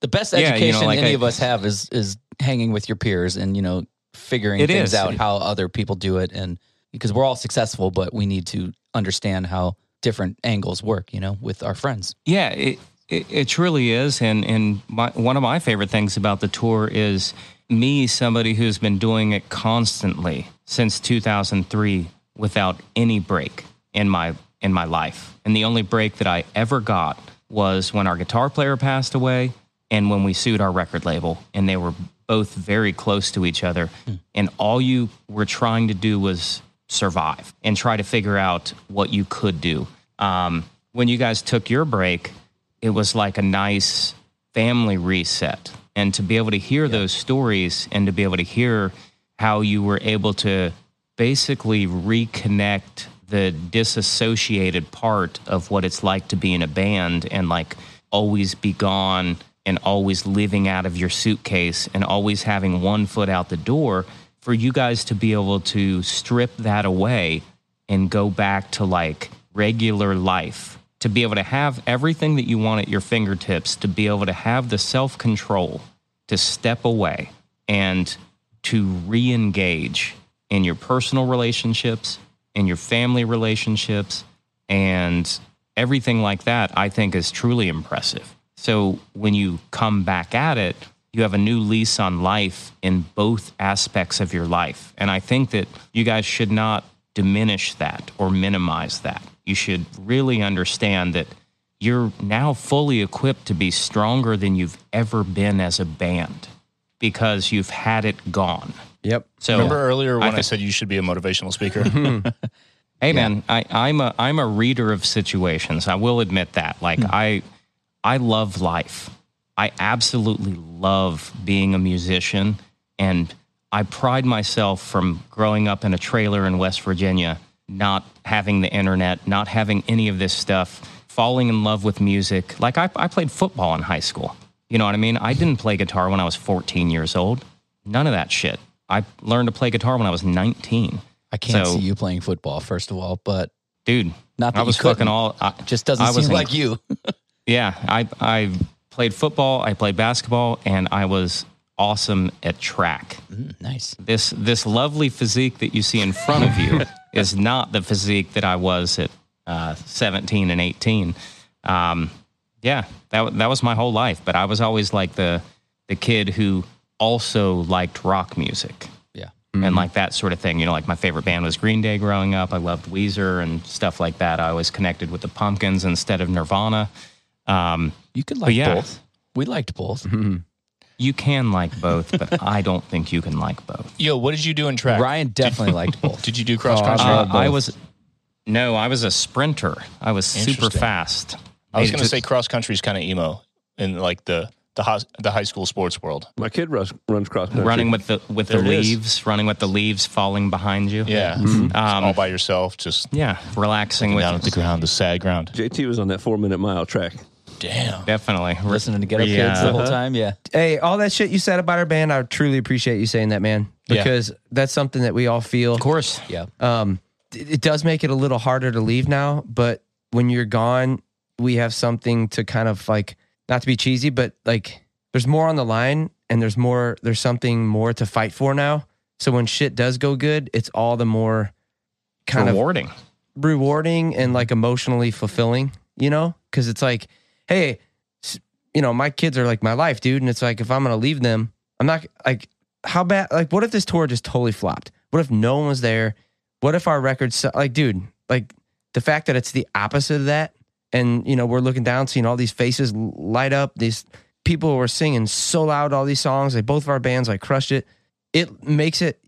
The best Yeah, you know, education like any I- of us have is is hanging with your peers and you know figuring things is. out how other people do it. And because we're all successful but we need to understand how different angles work you know with our friends. Yeah, it, it it truly is, and and my, one of my favorite things about the tour is me, somebody who's been doing it constantly since 2003 without any break in my in my life, and the only break that I ever got was when our guitar player passed away, and when we sued our record label, and they were both very close to each other, and all you were trying to do was survive and try to figure out what you could do. Um, when you guys took your break, it was like a nice family reset. And to be able to hear those stories and to be able to hear how you were able to basically reconnect the disassociated part of what it's like to be in a band and like always be gone and always living out of your suitcase and always having one foot out the door for you guys to be able to strip that away and go back to like regular life. To be able to have everything that you want at your fingertips to be able to have the self-control to step away and to re-engage in your personal relationships in your family relationships and everything like that i think is truly impressive so when you come back at it you have a new lease on life in both aspects of your life and i think that you guys should not diminish that or minimize that you should really understand that you're now fully equipped to be stronger than you've ever been as a band because you've had it gone Yep. so Remember earlier when I, thi- said you should be a motivational speaker? Hmm. Hey man, I, I'm a I'm a reader of situations. I will admit that. Like hmm. I I love life. I absolutely love being a musician and I pride myself from growing up in a trailer in West Virginia, not having the internet, not having any of this stuff, falling in love with music. Like I, I played football in high school. You know what I mean? I didn't play guitar when I was 14 years old. None of that shit. I learned to play guitar when I was 19. i can't So- see you playing football first of all but Dude, Not that I was fucking all. I, just doesn't I was seem in- like you yeah, I I played football, I played basketball, and I was awesome at track. Mm, nice This this lovely physique that you see in front of you is not the physique that I was at uh, 17 and 18. Um, yeah, that that was my whole life. But I was always like the the kid who also liked rock music yeah and like that sort of thing. You know, like my favorite band was Green Day growing up. I loved Weezer and stuff like that. I was connected with the Pumpkins instead of Nirvana. Um, you could like yeah. both we liked both you can like both, but I don't think you can like both. Yo, what did you do in track? ryan definitely liked both Did you do cross Oh, country? I Uh, I was no, I was a sprinter. I was super fast. I was going to say cross country is kind of emo in like the the hos- the high school sports world. My kid runs, runs cross country. running with the with There the it is. leaves, running with the leaves falling behind you. Yeah, Um, all by yourself, just yeah, relaxing with down at the ground, the sad ground. JT was on that four minute mile track. Damn. definitely Listening to Get Up Yeah. Kids the whole time. Yeah. Hey, all that shit you said about our band, I truly appreciate you saying that, man. Yeah. Because that's something that we all feel. Of course. Yeah. Um, it, it does make it a little harder to leave now, but when you're gone, we have something to kind of like, not to be cheesy, but like there's more on the line and there's more, there's something more to fight for now. So when shit does go good, it's all the more kind of Rewarding. rewarding and like emotionally fulfilling, you know? Cause it's like, hey, you know, my kids are like my life, dude. And it's like, if I'm going to leave them, I'm not like, how bad, like, what if this tour just totally flopped? What if no one was there? What if our records, like, dude, like the fact that it's the opposite of that. And, you know, we're looking down, seeing all these faces light up. These people were singing so loud, all these songs. Like, both of our bands, like, crushed it. It makes it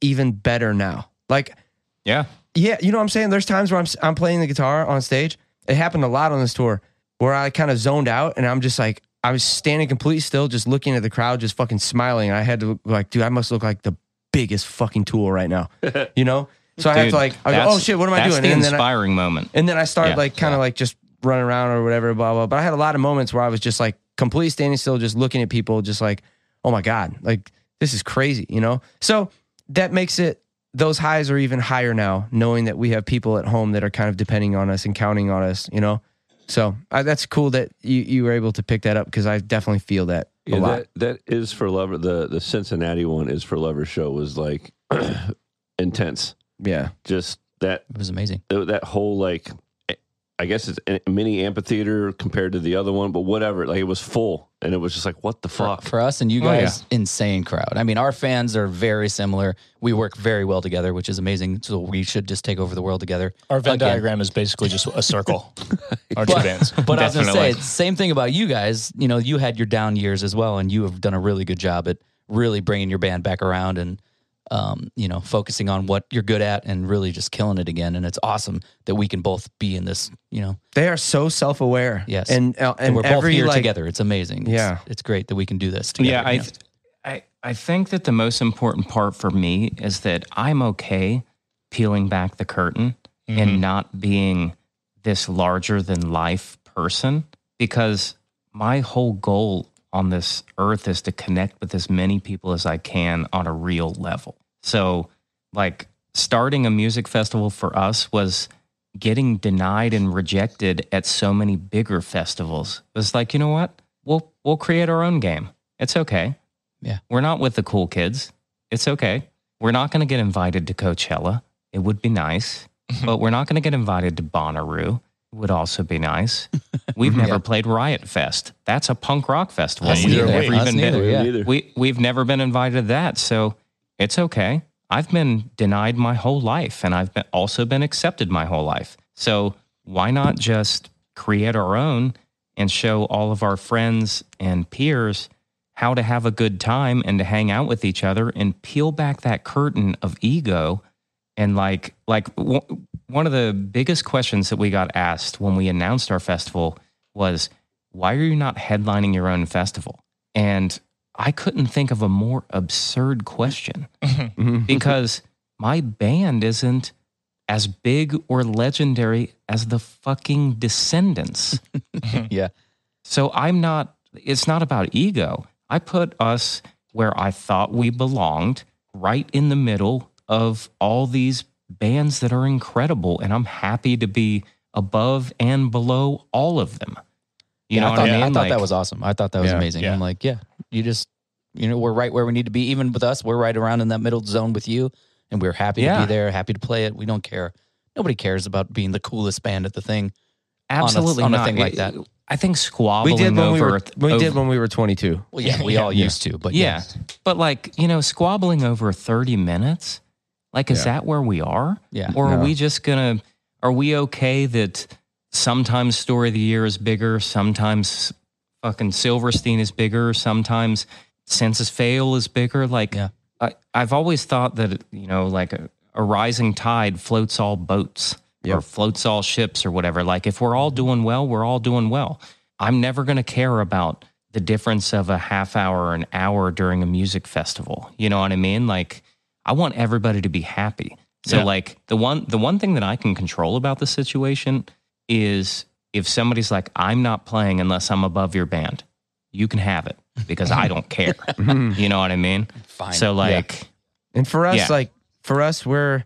even better now. Like, Yeah. yeah, you know what I'm saying? There's times where I'm I'm playing the guitar on stage. It happened a lot on this tour where I kind of zoned out and I'm just like I was standing completely still, just looking at the crowd, just fucking smiling. I had to look like, dude, I must look like the biggest fucking tool right now. You know? So I had Dude, to like I go, that's- oh shit, what am I that's doing? the And then I, inspiring moment. and then I started Yeah, like kind of like just running around or whatever, blah, blah. But I had a lot of moments where I was just like completely standing still, just looking at people, just like, oh my God, like this is crazy, you know? So that makes it, those highs are even higher now, knowing that we have people at home that are kind of depending on us and counting on us, you know? So I, that's cool that you, you were able to pick that up because I definitely feel that a Yeah, lot. that, that is for lover. The the Cincinnati one is for lover show was like intense. yeah. Just that It was amazing. that whole like I guess it's a mini amphitheater compared to the other one, but whatever. Like it was full, and it was just like, what the For, fuck? for us and you Oh, yeah. guys, insane crowd. I mean, our fans are very similar. We work very well together, which is amazing. So we should just take over the world together. Our Venn Again. diagram is basically just a circle. Our two bands. But I was gonna say, same thing about you guys. You know, you had your down years as well, and you have done a really good job at really bringing your band back around and, um, you know, focusing on what you're good at and really just killing it again. And it's awesome that we can both be in this. You know, They are so self aware. Yes. And, uh, and, and, we're both every here like, together. It's amazing. Yeah. it's great that we can do this together. Yeah, I, I I think that the most important part for me is that I'm okay peeling back the curtain and not being this larger than life person because my whole goal on this earth is to connect with as many people as I can on a real level. So, like starting a music festival for us was getting denied and rejected at so many bigger festivals. It was like, you know what? We'll we'll create our own game. It's okay. Yeah. We're not with the cool kids. It's okay. We're not going to get invited to Coachella. It would be nice, but we're not going to get invited to Bonnaroo. It would also be nice. We've never played Riot Fest. That's a punk rock festival. Us We've neither. never Us even neither, been. yeah. We we've never been invited to that, so it's okay. I've been denied my whole life, and I've been, also been accepted my whole life. So why not just create our own and show all of our friends and peers how to have a good time and to hang out with each other and peel back that curtain of ego and like like w- one of the biggest questions that we got asked when we announced our festival was why are you not headlining your own festival and i couldn't think of a more absurd question mm-hmm. because my band isn't as big or legendary as the fucking Descendents yeah. so I'm not, it's not about ego. I put us where I thought we belonged, right in the middle of all these bands that are incredible. And I'm happy to be above and below all of them. You Yeah, know I what thought, I mean? I thought Like- that was awesome. I thought that was Yeah. amazing. Yeah. I'm like, yeah, you just, you know, we're right where we need to be. Even with us, we're right around in that middle zone with you, and we're happy to be there, happy to play it. We don't care. Nobody cares about being the coolest band at the thing. Absolutely on a not. thing like that. I think squabbling We did when we were we over- did when we were 22. Well, yeah, we Yeah. all used to, but yeah. But like, you know, squabbling over 30 minutes, like, is Yeah. that where we are? Yeah. Or are No. we just going to, are we okay that sometimes Story of the Year is bigger, sometimes fucking Silverstein is bigger, sometimes Senses Fail is bigger? Like, Yeah. I, I've always thought that, you know, like a, a rising tide floats all boats or floats all ships or whatever. Like, if we're all doing well, we're all doing well. I'm never going to care about the difference of a half hour or an hour during a music festival. You know what I mean? Like I want everybody to be happy. So Yeah. like the one the one thing that I can control about the situation is if somebody's like I'm not playing unless I'm above your band. You can have it because I don't care. Mm-hmm. you know what I mean? Fine. So like And for us, Yeah. like for us, we're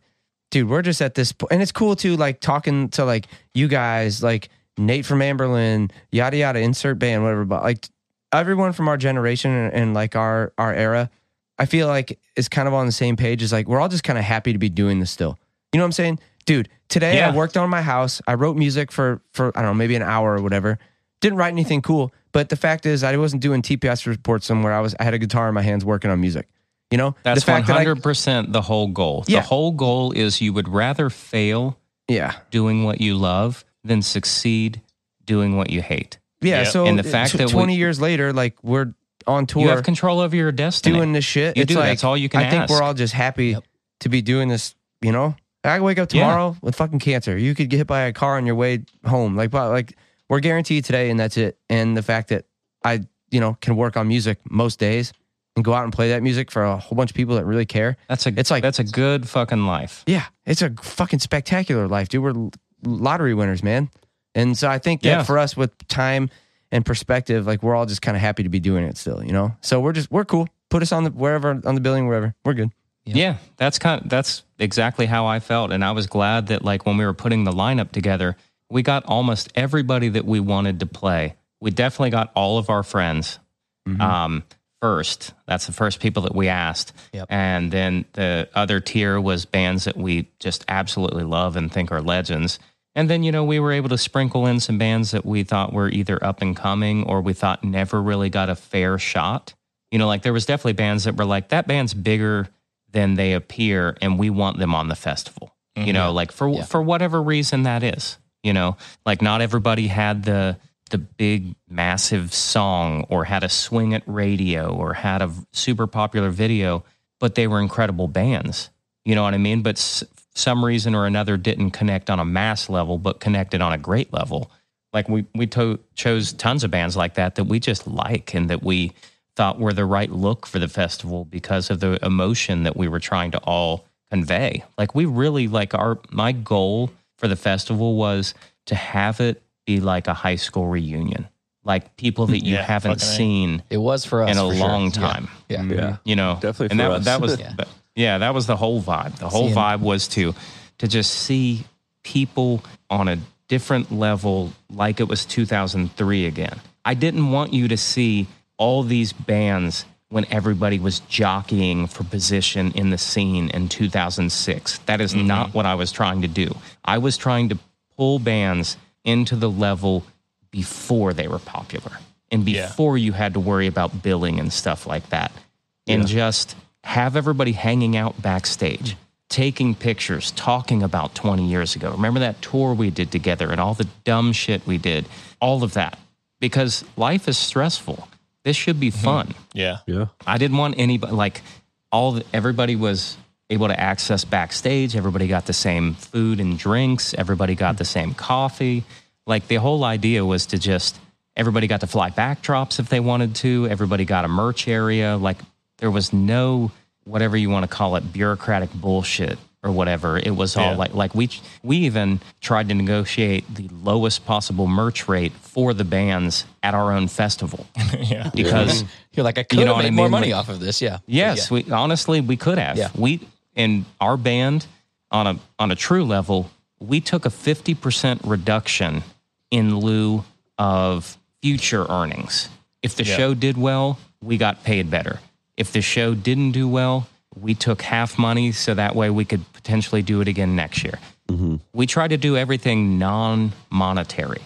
dude, we're just at this point, and it's cool too. Like talking to like you guys, like Nate from Anberlin, yada yada, insert band, whatever. But like everyone from our generation and, and like our our era, I feel like is kind of on the same page. Is like we're all just kind of happy to be doing this still. You know what I'm saying, dude? Today I worked on my house. I wrote music for for I don't know maybe an hour or whatever. Didn't write anything cool, but the fact is I wasn't doing TPS reports somewhere. I was I had a guitar in my hands working on music. You know, that's fact hundred percent the whole goal. Yeah. The whole goal is you would rather fail yeah. doing what you love than succeed doing what you hate. Yeah, Yeah. so And the fact that we- 20 years later, like we're on tour You have control over your destiny. doing this shit. You it's do. like That's all you can I think we're all just happy Yep. to be doing this, you know? I can wake up Yeah. tomorrow with fucking cancer. You could get hit by a car on your way home. Like but like we're guaranteed today and that's it. And the fact that I, you know, can work on music most days and go out and play that music for a whole bunch of people that really care. that's a it's like- that's a good fucking life. Yeah, it's a fucking spectacular life, dude. We're lottery winners, man. And so I think that Yeah. for us with time and perspective, like we're all just kind of happy to be doing it still, you know? So we're just we're cool. Put us on the wherever on the building, wherever. We're good. Yeah. that's kind of, that's exactly how I felt and I was glad that like when we were putting the lineup together, we got almost everybody that we wanted to play. We definitely got all of our friends. Mm-hmm. Um first. That's the first people that we asked. Yep. And then the other tier was bands that we just absolutely love and think are legends. And then, you know, we were able to sprinkle in some bands that we thought were either up and coming or we thought never really got a fair shot. You know, like there was definitely bands that were like, that band's bigger than they appear and we want them on the festival. You mm-hmm. know, like for Yeah. for whatever reason that is. You know, like not everybody had the the big massive song or had a swing at radio or had a super popular video, but they were incredible bands. You know what I mean? But s- some reason or another didn't connect on a mass level, but connected on a great level. Like we we to- chose tons of bands like that that we just like and that we thought were the right look for the festival because of the emotion that we were trying to all convey. Like we really like our my goal for the festival was to have it be like a high school reunion. Like people that you Yeah, haven't seen it was for us in a for sure. long Yeah. time. Yeah. Yeah. You know, Definitely and for that, us. that was Yeah. yeah. yeah, that was the whole vibe. The whole Seeing- vibe was to to just see people on a different level like it was 2003 again. I didn't want you to see all these bands when everybody was jockeying for position in the scene in 2006. That is mm-hmm. not what I was trying to do. I was trying to pull bands into the level before they were popular and Yeah. before you had to worry about billing and stuff like that. And just have everybody hanging out backstage, taking pictures, talking about 20 years ago. Remember that tour we did together and all the dumb shit we did? All of that. Because life is stressful. This should be mm-hmm. fun. Yeah. Yeah. I didn't want anybody like all the, everybody was able to access backstage. Everybody got the same food and drinks. Everybody got the same coffee. Like the whole idea was to just everybody got to fly backdrops if they wanted to. Everybody got a merch area. Like there was no whatever you want to call it bureaucratic bullshit or whatever. It was all Yeah. like like we we even tried to negotiate the lowest possible merch rate for the bands at our own festival yeah. because You're like, I could You know what made I more money Like- off of this. Yeah. Yes, we honestly we could have. Yeah. We in our band on a on a true level, we took a 50% reduction in lieu of future earnings. If the Yeah. show did well, we got paid better. If the show didn't do well, we took half money so that way we could potentially do it again next year. Mm-hmm. We tried to do everything non monetary.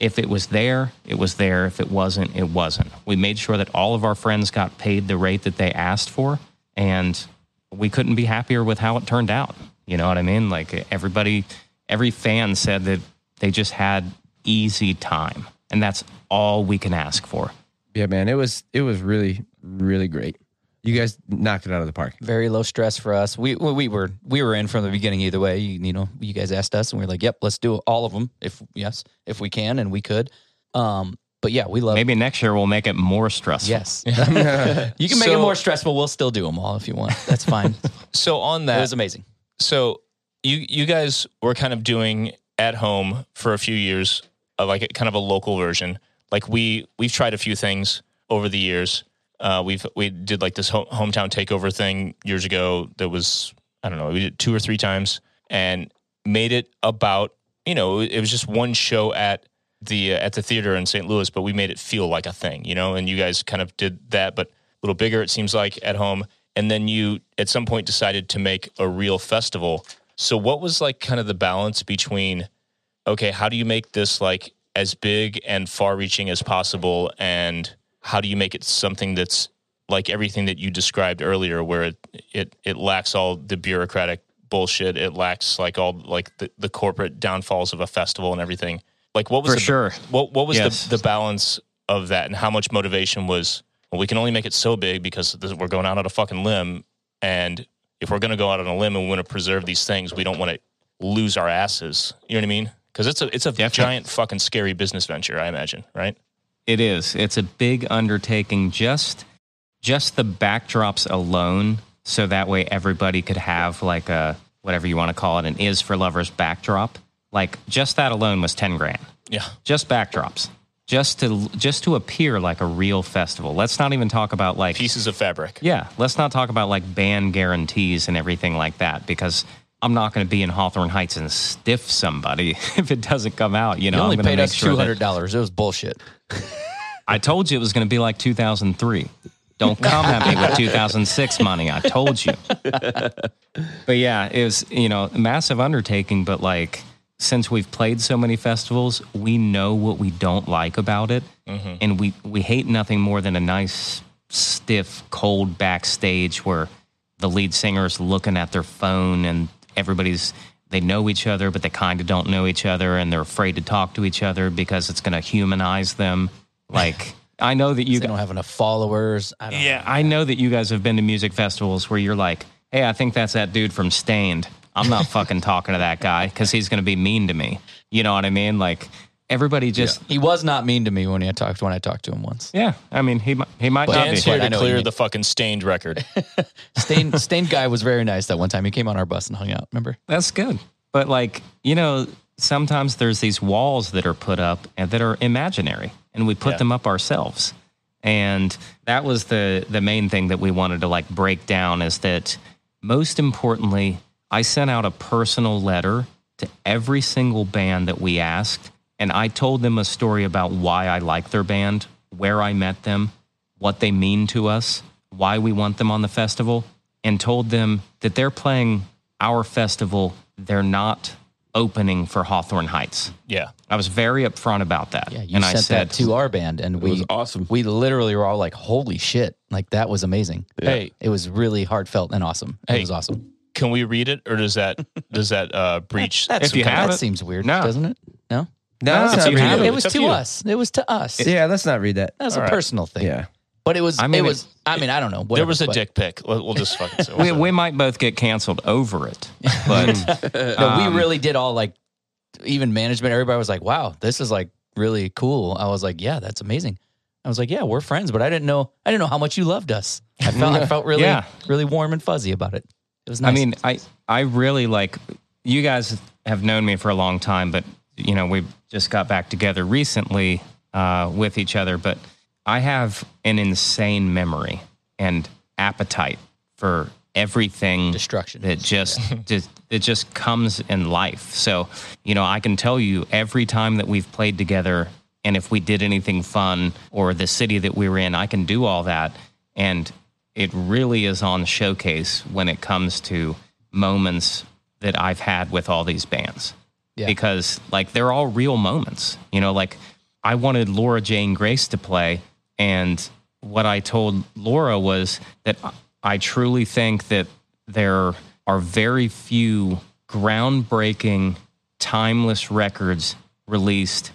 If it was there, it was there. If it wasn't, it wasn't. We made sure that all of our friends got paid the rate that they asked for, and we couldn't be happier with how it turned out. You know what I mean? Like everybody, every fan said that they just had easy time, and that's all we can ask for. Yeah, man. It was it was really, really great. You guys knocked it out of the park. Very low stress for us. We we we were we were in from the beginning either way. You, you know, you guys asked us, and we are like, "Yep, let's do all of them if yes, if we can, and we could." Um, but yeah, we love. Maybe next year we'll make it more stressful. Yes, you can make it more stressful. We'll still do them all if you want. That's fine. So on that, it that, was amazing. so you you guys were kind of doing at home for a few years, uh, like a, kind of a local version. Like we we've tried a few things over the years. Uh, we've we did like this ho- hometown takeover thing years ago. That was I don't know. We did two or three times and made it about you know it was just one show at the uh, at the theater in St. Louis, but we made it feel like a thing, you know. And you guys kind of did that, but a little bigger. It seems like at home. And then you at some point decided to make a real festival. So what was like kind of the balance between okay, how do you make this like as big and far reaching as possible and how do you make it something that's like everything that you described earlier where it it, it lacks all the bureaucratic bullshit it lacks like all like the, the corporate downfalls of a festival and everything like what was For the, sure. what what was Yes. the, the balance of that and how much motivation was well we can only make it so big because this, we're going out on a fucking limb and if we're going to go out on a limb and we want to preserve these things we don't want to lose our asses you know what i mean because it's a it's a Definitely. giant fucking scary business venture i imagine right It is. It's a big undertaking. Just just the backdrops alone, so that way everybody could have like a whatever you want to call it, an is for lovers backdrop. Like just that alone was ten grand. yeah Just backdrops. Just to just to appear like a real festival. Let's not even talk about like pieces of fabric Yeah, let's not talk about like band guarantees and everything like that because I'm not going to be in Hawthorne Heights and stiff somebody if it doesn't come out. You know, You only paid us sure two that- dollars. It was bullshit. I told you it was going to be like 2003. Don't come at me with 2006 money. I told you. But yeah, it was, you know, massive undertaking. But like, since we've played so many festivals, we know what we don't like about it. Mm-hmm. And we, we hate nothing more than a nice, stiff, cold backstage where the lead singer is looking at their phone and everybody's, they know each other, but they kind of don't know each other and they're afraid to talk to each other because it's going to humanize them. Like, I know that you They don't have enough followers. I don't yeah, I know that you guys have been to music festivals where you're like, hey, I think that's that dude from Staind. I'm not fucking talking to that guy because he's going to be mean to me. You know what I mean? Like, everybody just, He was not mean to me when I talked when I talked to him once. yeah. I mean, he mi- he might not be. dan's here I to know what you clear mean. the fucking Staind record Staind Staind guy was very nice that one time. He came on our bus and hung out. Remember? That's good. But like, you know, sometimes there's these walls that are put up and that are imaginary and we put Yeah. them up ourselves. And that was the the main thing that we wanted to like break down is that most importantly, I sent out a personal letter to every single band that we asked and I told them a story about why I like their band, where I met them, what they mean to us, why we want them on the festival, and told them that they're playing our festival. They're not opening for Hawthorne Heights. yeah I was very upfront about that. Yeah, you and sent I said, that to our band, and we was awesome. We literally were all like, "Holy shit!" Like that was amazing. hey It was really heartfelt and awesome. It was awesome. can we read it or does that does that uh breach That's If you that it- seems weird, No. doesn't it? No, No, No, let's not read it. it. it was It's up to to you. us. It was to us. Yeah, let's not read that. that was a right. personal thing. Yeah. but it was. I mean, it it- was. I mean, I don't know. there whatever, was a but- dick pic We'll, we'll just fucking say we, we might both get canceled over it. But No, um, we really did all like, even management. Everybody was like, "Wow, this is like really cool." I was like, "Yeah, that's amazing." I was like, "Yeah, we're friends," but I didn't know. I didn't know how much you loved us. I felt. I felt really, Yeah. really warm and fuzzy about it. It was nice. I mean, I I really like you guys have known me for a long time, but you know we just got back together recently uh, with each other. But I have an insane memory and appetite for everything destruction. that just just it just comes in life. So, you know, I can tell you every time that we've played together and if we did anything fun or the city that we were in, I can do all that and it really is on showcase when it comes to moments that I've had with all these bands. Yeah. Because like they're all real moments. You know, like I wanted Laura Jane Grace to play and what I told Laura was that I truly think that there are very few groundbreaking, timeless records released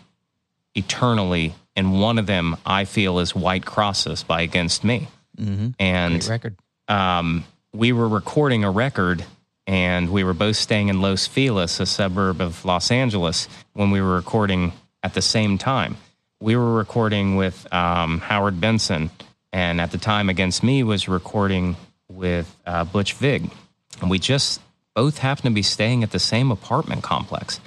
eternally. And one of them I feel is White Crosses by Against Me. mm-hmm. And um, we were recording a record and we were both staying in Los Feliz, a suburb of Los Angeles, when we were recording at the same time. we were recording with um, Howard Benson, and at the time, Against Me was recording with uh, Butch Vig, and we just both happened to be staying at the same apartment complex.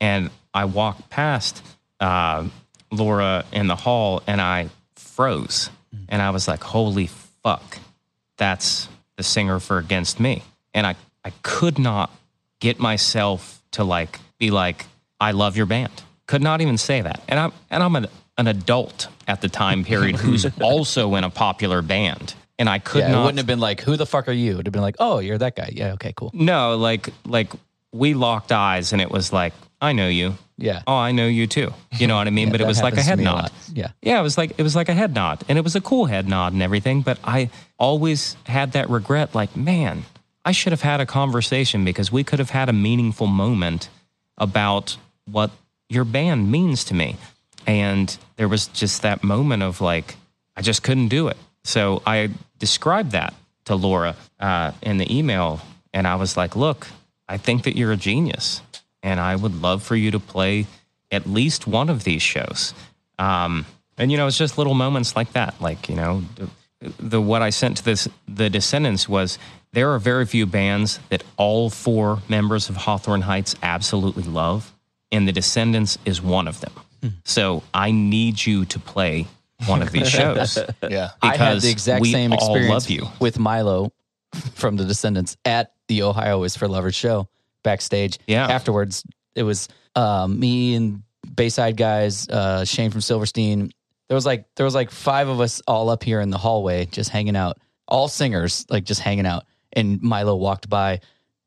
And I walked past uh, Laura in the hall, and I froze, and I was like, "Holy fuck, that's the singer for Against Me," and I I could not get myself to like be like, "I love your band." Could not even say that, and I'm and I'm an, an adult at the time period who's also in a popular band, and I could Yeah, it not. wouldn't have been like, "Who the fuck are you?" It'd have been like, "Oh, you're that guy." Yeah, okay, cool. no, like like we locked eyes, and it was like, "I know you." Yeah, Oh, I know you too. You know what I mean? Yeah, but it was like a head me a nod. Yeah. Yeah, it was like it was like a head nod, and it was a cool head nod and everything. But I always had that regret, like, man, I should have had a conversation because we could have had a meaningful moment about what your band means to me. And there was just that moment of like, I just couldn't do it. So I described that to Laura uh, in the email, and I was like, look, I think that you're a genius, and I would love for you to play at least one of these shows. Um, and you know, it's just little moments like that. Like you know, the, the what I sent to this the Descendents was there are very few bands that all four members of Hawthorne Heights absolutely love, and the Descendents is one of them. So I need you to play one of these shows. Yeah. I had because the exact we same all experience love you. with Milo from the Descendents at the Ohio is for Lovers show backstage. Yeah. Afterwards, it was um, me and Bayside guys, uh, Shane from Silverstein. There was like there was like five of us all up here in the hallway just hanging out, all singers like just hanging out. And Milo walked by,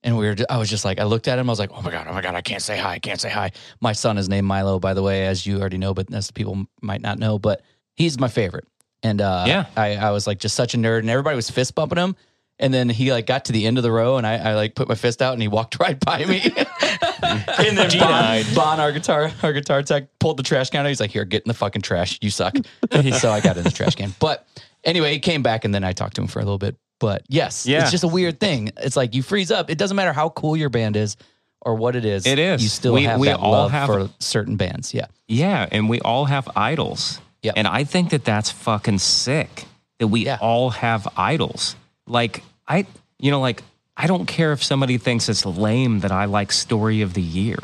and we were. I was just like, I looked at him. I was like, Oh my god, oh my god, I can't say hi, I can't say hi. My son is named Milo, by the way, as you already know, but as people might not know, but he's my favorite. And uh, Yeah. I, I was like just such a nerd, and everybody was fist bumping him. And then he like got to the end of the row, and I, I like put my fist out, and he walked right by me. and then Bon, bon, our guitar, our guitar tech, pulled the trash can out. He's like, "Here, get in the fucking trash. You suck." so I got in the trash can. But anyway, he came back, and then I talked to him for a little bit. But yes, Yeah. it's just a weird thing. It's like you freeze up. It doesn't matter how cool your band is or what it is. It is. You still We- have we that all love have- for certain bands. Yeah. Yeah, and we all have idols. Yep. And I think that that's fucking sick that we Yeah. all have idols. Like I you know like I don't care if somebody thinks it's lame that I like story of the year.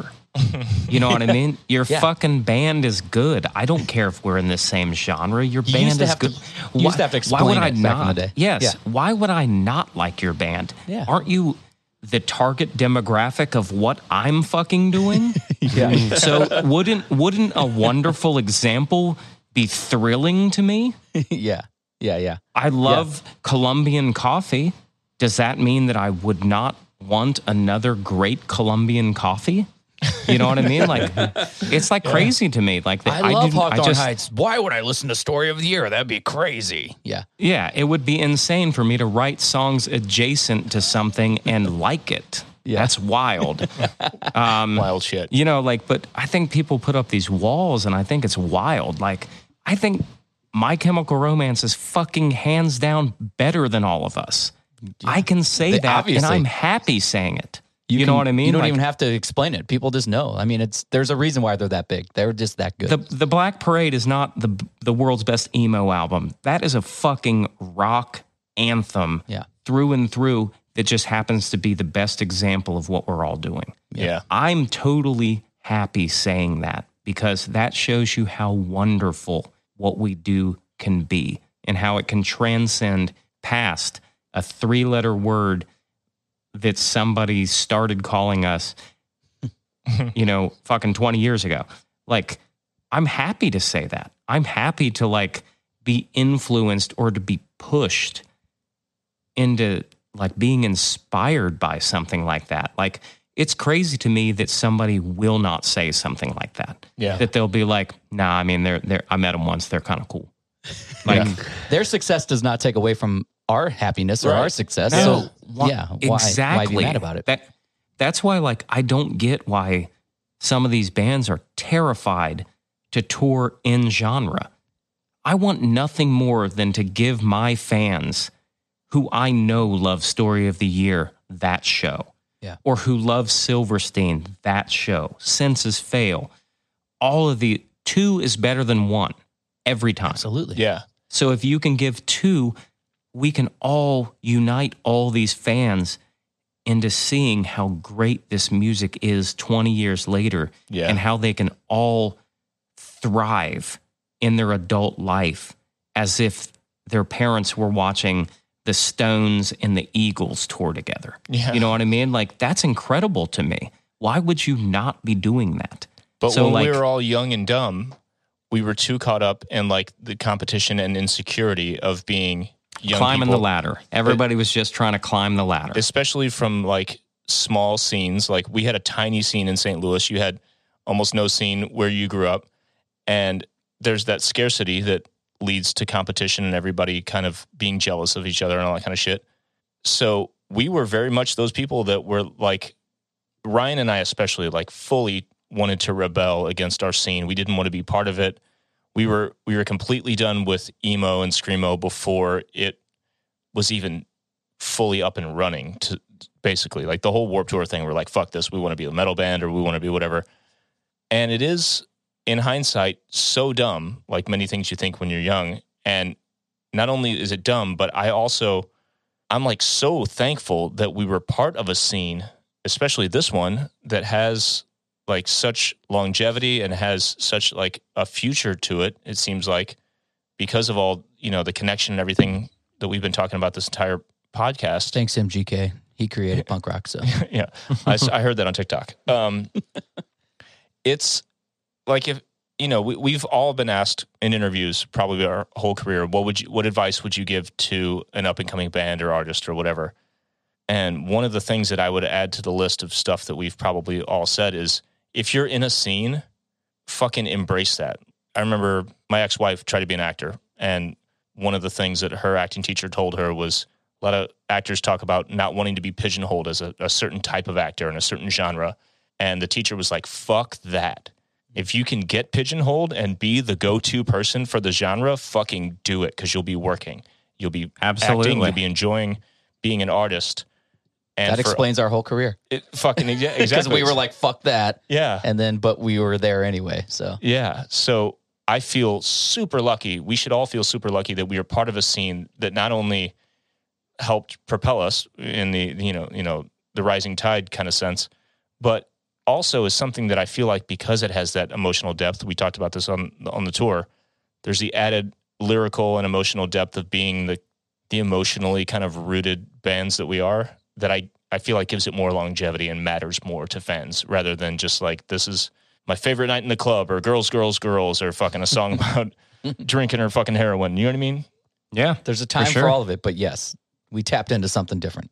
You know what I mean? Your Yeah. fucking band is good. I don't care if we're in the same genre. Your You band used to is have to- good. you used to have to why would explain I it back in not? the day. Yes. Yeah. Why would I not like your band? Yeah. Aren't you the target demographic of what I'm fucking doing? Yeah. so wouldn't wouldn't a wonderful example be thrilling to me? yeah. Yeah. Yeah. I love Colombian coffee. Does that mean that I would not want another great Colombian coffee? You know what I mean? Like it's like crazy to me. Like I love didn't- I Hawthorne just- Heights. Why would I listen to Story of the Year? That'd be crazy. Yeah. Yeah, it would be insane for me to write songs adjacent to something and like it. Yeah. That's wild. Um, wild shit. You know, like, but I think people put up these walls and I think it's wild. Like, I think My Chemical Romance is fucking hands down better than all of us. I can say They- that and. I'm happy saying it. You, can- know what I mean? You don't Like, even have to explain it. People just know. I mean, it's there's a reason why they're that big. They're just that good. the the Black Parade is not the the world's best emo album. That is a fucking rock anthem Yeah. through and through that just happens to be the best example of what we're all doing. Yeah. I'm totally happy saying that because that shows you how wonderful what we do can be and how it can transcend past a three letter word that somebody started calling us, you know, fucking 20 years ago. Like, I'm happy to say that. I'm happy to like be influenced or to be pushed into like being inspired by something like that. Like it's crazy to me that somebody will not say something like that. Yeah. That they'll be like, nah, I mean, they're they're I met them once, they're kind of cool. Like Their success does not take away from our happiness or our success. No. So Why- yeah, why, exactly. why be mad about it? That that's why like I don't get why some of these bands are terrified to tour in genre. I want nothing more than to give my fans who I know love Story of the Year that show. Yeah. Or who love Silverstein that show. Senses Fail. All of the two is better than one every time. Absolutely. Yeah. So if you can give two, we can all unite all these fans into seeing how great this music is 20 years later Yeah. and how they can all thrive in their adult life as if their parents were watching the Stones and the Eagles tour together. Yeah. You know what I mean? Like that's incredible to me. Why would you not be doing that? But So, when like- we were all young and dumb, we were too caught up in like the competition and insecurity of being Climbing people, the ladder. Everybody was just trying to climb the ladder. especially from like small scenes. Like we had a tiny scene in St. Louis. You had almost no scene where you grew up, and there's that scarcity that leads to competition and everybody kind of being jealous of each other and all that kind of shit. So we were very much those people that were like Ryan and I especially like fully wanted to rebel against our scene. We didn't want to be part of it. We were we were completely done with emo and screamo before it was even fully up and running to basically. Like the whole Warped Tour thing we're like fuck this. We want to be a metal band or we want to be whatever. And it is in hindsight so dumb like many things you think when you're young. And not only is it dumb but i also i'm like so thankful that we were part of a scene especially this one that has like such longevity and has such like a future to it it seems like because of all you know the connection and everything that we've been talking about this entire podcast Thanks, MGK. He created punk rock. So yeah, I heard that on TikTok. Um, it's like if you know we, we've all been asked in interviews, probably our whole career, what would you, what advice would you give to an up and coming band or artist or whatever? And one of the things that I would add to the list of stuff that we've probably all said is if you're in a scene, fucking embrace that. I remember my ex wife tried to be an actor, and one of the things that her acting teacher told her was a lot of actors talk about not wanting to be pigeonholed as a, a certain type of actor in a certain genre. And the teacher was like, fuck that. If you can get pigeonholed and be the go to person for the genre, fucking do it because you'll be working. You'll be acting, Absolutely. you'll be enjoying being an artist. And that for- explains our whole career. it, fucking exa- Because we were like, fuck that. yeah. And then, but we were there anyway. So Yeah. So I feel super lucky. We should all feel super lucky that we are part of a scene that not only helped propel us in the you know you know the rising tide kind of sense, but also is something that I feel like because it has that emotional depth. We talked about this on on the tour. There's the added lyrical and emotional depth of being the the emotionally kind of rooted bands that we are. That I I feel like gives it more longevity and matters more to fans rather than just like this is my favorite night in the club or girls, girls, girls or fucking a song about drinking or fucking heroin. You know what I mean? yeah. there's a time for, sure. all of it. But yes, we tapped into something different.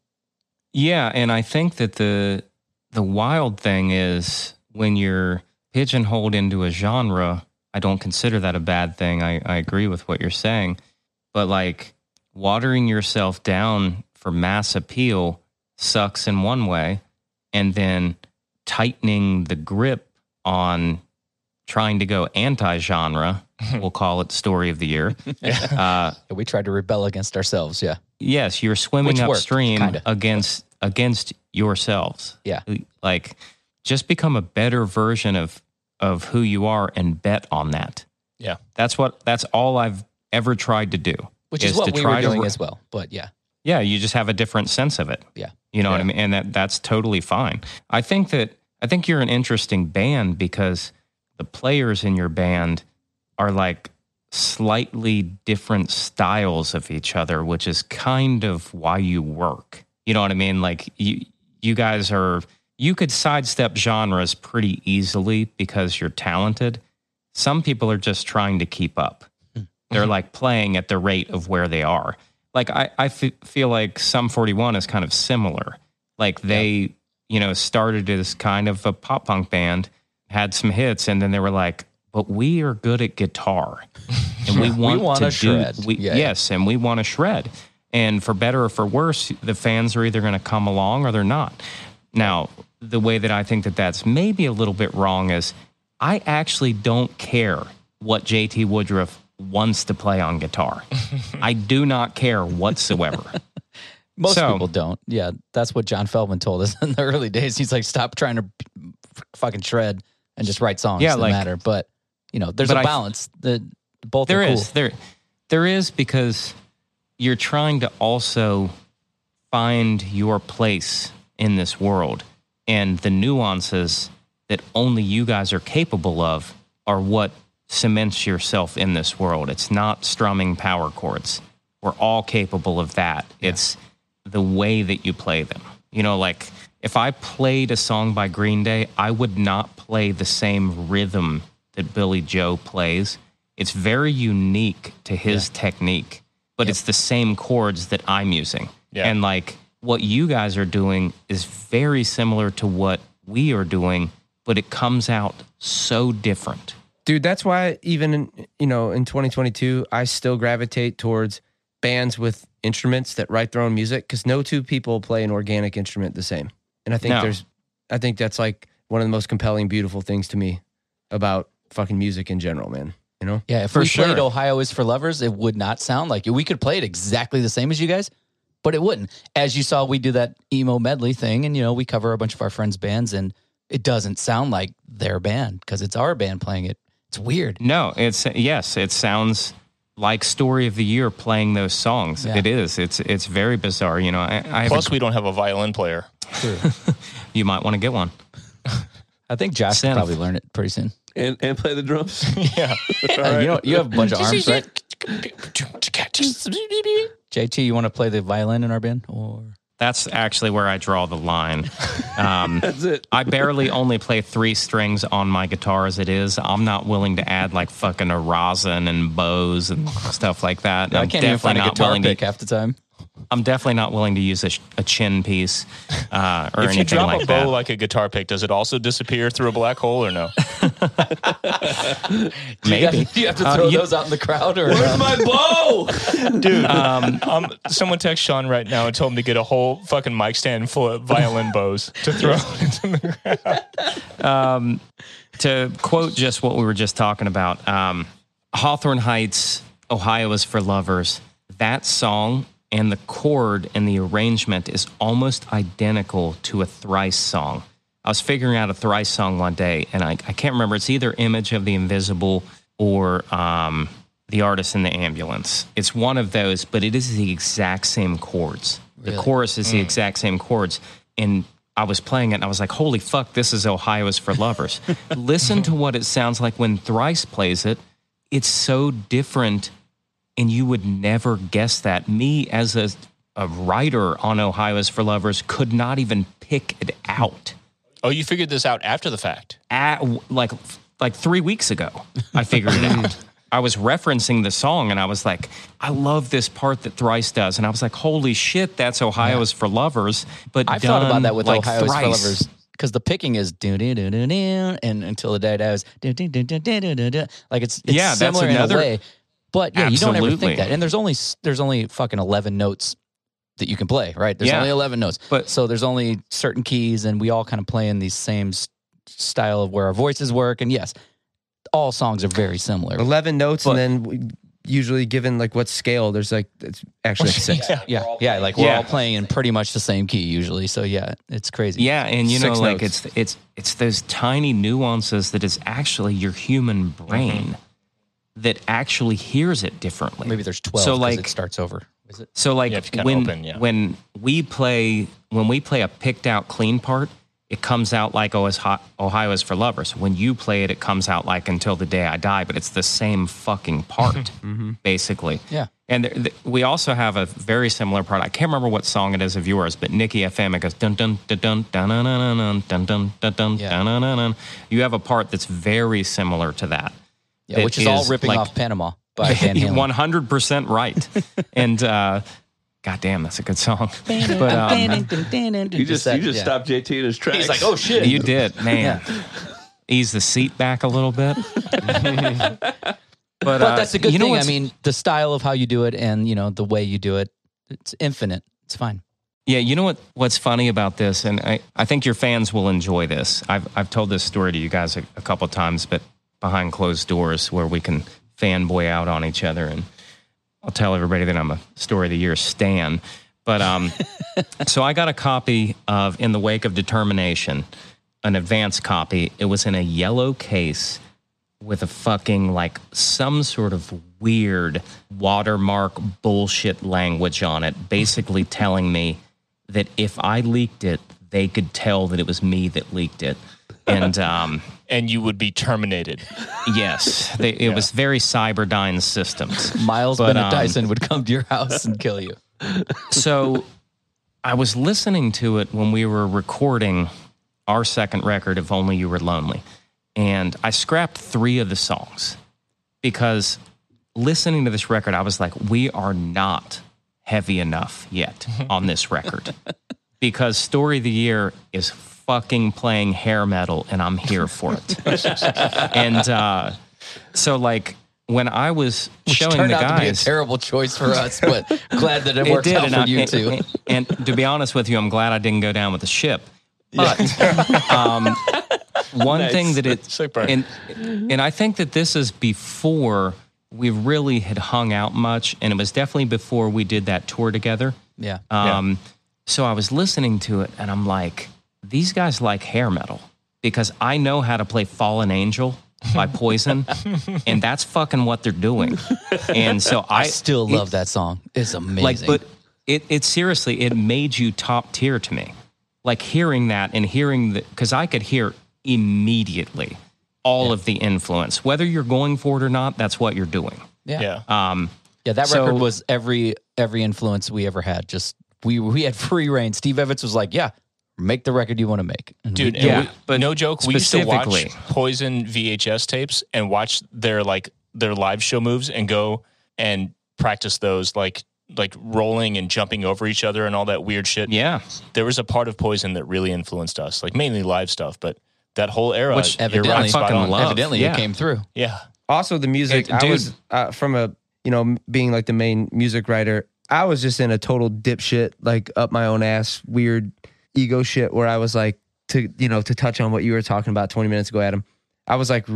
Yeah, and I think that the the wild thing is when you're pigeonholed into a genre, I don't consider that a bad thing. I, I agree with what you're saying. But like watering yourself down for mass appeal sucks in one way, and then tightening the grip on trying to go anti-genre, we'll call it story of the year. Uh, We tried to rebel against ourselves. Yeah. yes, you're swimming Which worked, upstream kinda. against against yourselves. Yeah. Like just become a better version of of who you are and bet on that. Yeah. That's what that's all I've ever tried to do. Which is Is what we try were doing re- as well. But yeah. Yeah, you just have a different sense of it. Yeah. You know what I mean? And that that's totally fine. I think that I think you're an interesting band because the players in your band are like slightly different styles of each other, which is kind of why you work. You know what I mean? Like you you guys are you could sidestep genres pretty easily because you're talented. Some people are just trying to keep up. Hmm. They're mm-hmm. like playing at the rate of where they are. Like I, I f- feel like Sum 41 is kind of similar. Like they, you know, started as kind of a pop punk band, had some hits, and then they were like, but we are good at guitar. And we want wanna to do, shred. We, Yeah, yeah. yes, and we want to shred. And for better or for worse, the fans are either going to come along or they're not. Now, the way that I think that that's maybe a little bit wrong is I actually don't care what JT Woodruff wants to play on guitar. I do not care whatsoever. Most So- people don't. Yeah. That's what John Feldmann told us in the early days. He's like, stop trying to fucking shred and just write songs Yeah, that like- matter. But you know, there's a a I- balance. The both There are is there there is because you're trying to also find your place in this world and the nuances that only you guys are capable of are what cements yourself in this world. It's not strumming power chords. We're all capable of that. It's the way that you play them. You know like if i played a song by green day i would not play the same rhythm that billie joe plays. It's very unique to his technique but it's the same chords that i'm using. Yeah. and like what you guys are doing is very similar to what we are doing but it comes out so different dude that's why even in, you know in 2022 i still gravitate towards bands with instruments that write their own music because no two people play an organic instrument the same and i think No. there's i think that's like one of the most compelling beautiful things to me about fucking music in general man you know Yeah, if For we sure. played Ohio is for Lovers, it would not sound like it. We could play it exactly the same as you guys, but it wouldn't. As you saw, we do that emo medley thing, and you know we cover a bunch of our friends' bands, and it doesn't sound like their band because it's our band playing it. It's weird. No, it's yes, it sounds like story of the year playing those songs. Yeah. It is. It's it's very bizarre. You know, I, I have Plus, a, we don't have a violin player. True. you might want to get one. I think Josh Synth. probably learn it pretty soon. and and play the drums. Yeah. You know, you have a bunch of arms, right? JT, you want to play the violin in our band, or That's actually where I draw the line. Um, That's it. I barely only play three strings on my guitar as it is. I'm not willing to add like fucking a rosin and bows and stuff like that. I I'm can't even find a not guitar pick to. half the time. I'm definitely not willing to use a, sh- a chin piece uh, or If you anything drop like a bow that. like a guitar pick, does it also disappear through a black hole or no? Maybe. Do you have to Uh, throw you- those out in the crowd, or Where's my bow? Dude, Um, um, someone text Sean right now and told him to get a whole fucking mic stand full of violin bows to throw into the ground. to quote just what we were just talking about, um, Hawthorne Heights, Ohio is for lovers. That song and the chord and the arrangement is almost identical to a Thrice song. I was figuring out a Thrice song one day, and I, I can't remember. It's either Image of the Invisible or um, The Artist in the Ambulance. It's one of those, but it is the exact same chords. The chorus is the exact same chords. And I was playing it and I was like, holy fuck, this is Ohio is for Lovers. Listen to what it sounds like when Thrice plays it. It's so different, and you would never guess that. Me as a, a writer on Ohio is for Lovers could not even pick it out. Oh, you figured this out after the fact? At, like like three weeks ago, I figured it out. I was referencing the song and I was like, I love this part that Thrice does. And I was like, holy shit, that's Ohio yeah. is for Lovers. But I thought about that with like Ohio thrice. is for Lovers because the picking is do do do do do and until the day dies do do do do do do do. Like it's, it's yeah, similar that's another, in a way but yeah, you don't ever think that. And there's only there's only fucking eleven notes that you can play, right? There's Yeah. only eleven notes, But- so there's only certain keys, and we all kind of play in these same style of where our voices work. And yes, all songs are very similar. 11 notes But- and then we- usually given like what scale there's like it's actually like six Yeah. Yeah, yeah, like we're Yeah. all playing in pretty much the same key usually. So yeah, it's crazy. Yeah, and you know, Six like it's it's it's those tiny nuances that is actually your human mm-hmm. brain that actually hears it differently. maybe there's twelve. So, So like- like it starts over. Is it? So like Yeah, if you kinda when open, yeah. when we play when we play a picked out clean part, it comes out like oh, it's hot, Ohio is for lovers. When you play it, it comes out like until the day I die, but it's the same fucking part basically. Yeah. And there, th- we also have a very similar part. I can't remember what song it is of yours, but Niki FM it goes dun dun dun dun dun dun dun dun dun dun dun dun Yeah. dun dun dun dun. You have a part that's very similar to that. Yeah, That which is, all ripping like- off Panama by Van Halen. One hundred percent right. and uh, goddamn, that's a good song. But um, You just you just stopped JT in his tracks. He's like, oh shit. you did, man. Ease the seat back a little bit. but but uh, that's a good you know thing. I mean, the style of how you do it and you know the way you do it, it's infinite. It's fine. Yeah, you know what? What's funny about this, and I, I think your fans will enjoy this. I've I've told this story to you guys a, a couple times, but behind closed doors, where we can fanboy out on each other, and I'll tell everybody that I'm a story of the year stan. But um, so I got a copy of In the Wake of Determination, an advance copy. It was in a yellow case, with a fucking like some sort of weird watermark bullshit language on it, basically telling me that if I leaked it, they could tell that it was me that leaked it. And um, and you would be terminated. yes, they, it was very Cyberdyne Systems. Miles But, Bennett um, Dyson would come to your house and kill you. so I was listening to it when we were recording our second record "If Only You Were Lonely. And I scrapped three of the songs because listening to this record, I was like, we are not heavy enough yet on this record. because Story of the Year is fucking playing hair metal and I'm here for it. and uh, so, like, when I was Which showing turned the out to be a guys, terrible choice for us, but glad that it worked out and for I- you and- too. And, and to be honest with you, I'm glad I didn't go down with the ship. But um, one thing that it Sick burn. and and I think that this is before we really had hung out much, and it was definitely before we did that tour together. yeah. Um, So I was listening to it, and I'm like, these guys like hair metal because I know how to play Fallen Angel by Poison, and that's fucking what they're doing. And so I, I still it- love that song. It's amazing. like, but it, it seriously, it made you top tier to me. Like hearing that and hearing that, because I could hear immediately all of the influence. Whether you're going for it or not, that's what you're doing. yeah. Yeah. Um, Yeah, that So- record was every every influence we ever had. Just we we had free reign. Steve Evans was like, "Yeah, make the record you want to make." And Dude, did. Yeah, we- but no joke. We used to watch Poison VHS tapes and watch their like their live show moves and go and practice those like like rolling and jumping over each other and all that weird shit. yeah. There was a part of Poison that really influenced us, like mainly live stuff, but that whole era. Which you're evidently- right, I spot fucking on. love. evidently yeah. it came through. Yeah, Also, the music. It- I dude. was uh, from a you know being like the main music writer. I was just in a total dipshit, like up my own ass, weird ego shit. Where I was like, to you know, to touch on what you were talking about 20 minutes ago, Adam. I was like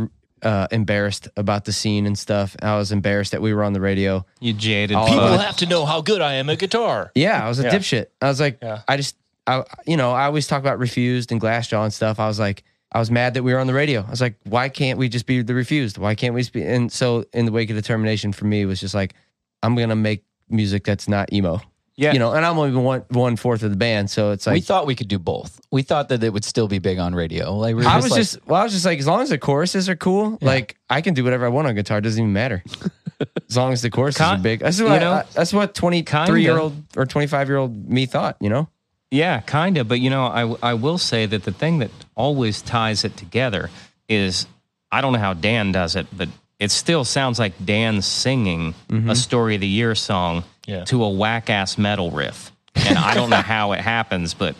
uh, embarrassed about the scene and stuff. I was embarrassed that we were on the radio. You jaded All people Uh, have to know how good I am at guitar. Yeah, I was a Yeah. dipshit. I was like, Yeah. I just, I, you know, I always talk about refused and Glassjaw and stuff. I was like, I was mad that we were on the radio. I was like, why can't we just be the refused? Why can't we just be? And so, in the wake of determination, for me, it was just like, I'm gonna make music that's not emo. Yeah. You know, and I'm only one one fourth of the band, so it's like we thought we could do both. We thought that it would still be big on radio. Like we were I just was like, just, well, I was just like, as long as the choruses are cool, like I can do whatever I want on guitar. It doesn't even matter. as long as the choruses Ki- are big. That's you what, know, I, that's what 23 year old or 25 year old me thought, you know? Yeah, kind of. But you know, I I will say that the thing that always ties it together is I don't know how Dan does it, but it still sounds like Dan singing mm-hmm. a story of the year song Yeah. to a whack ass metal riff, and I don't know how it happens, but.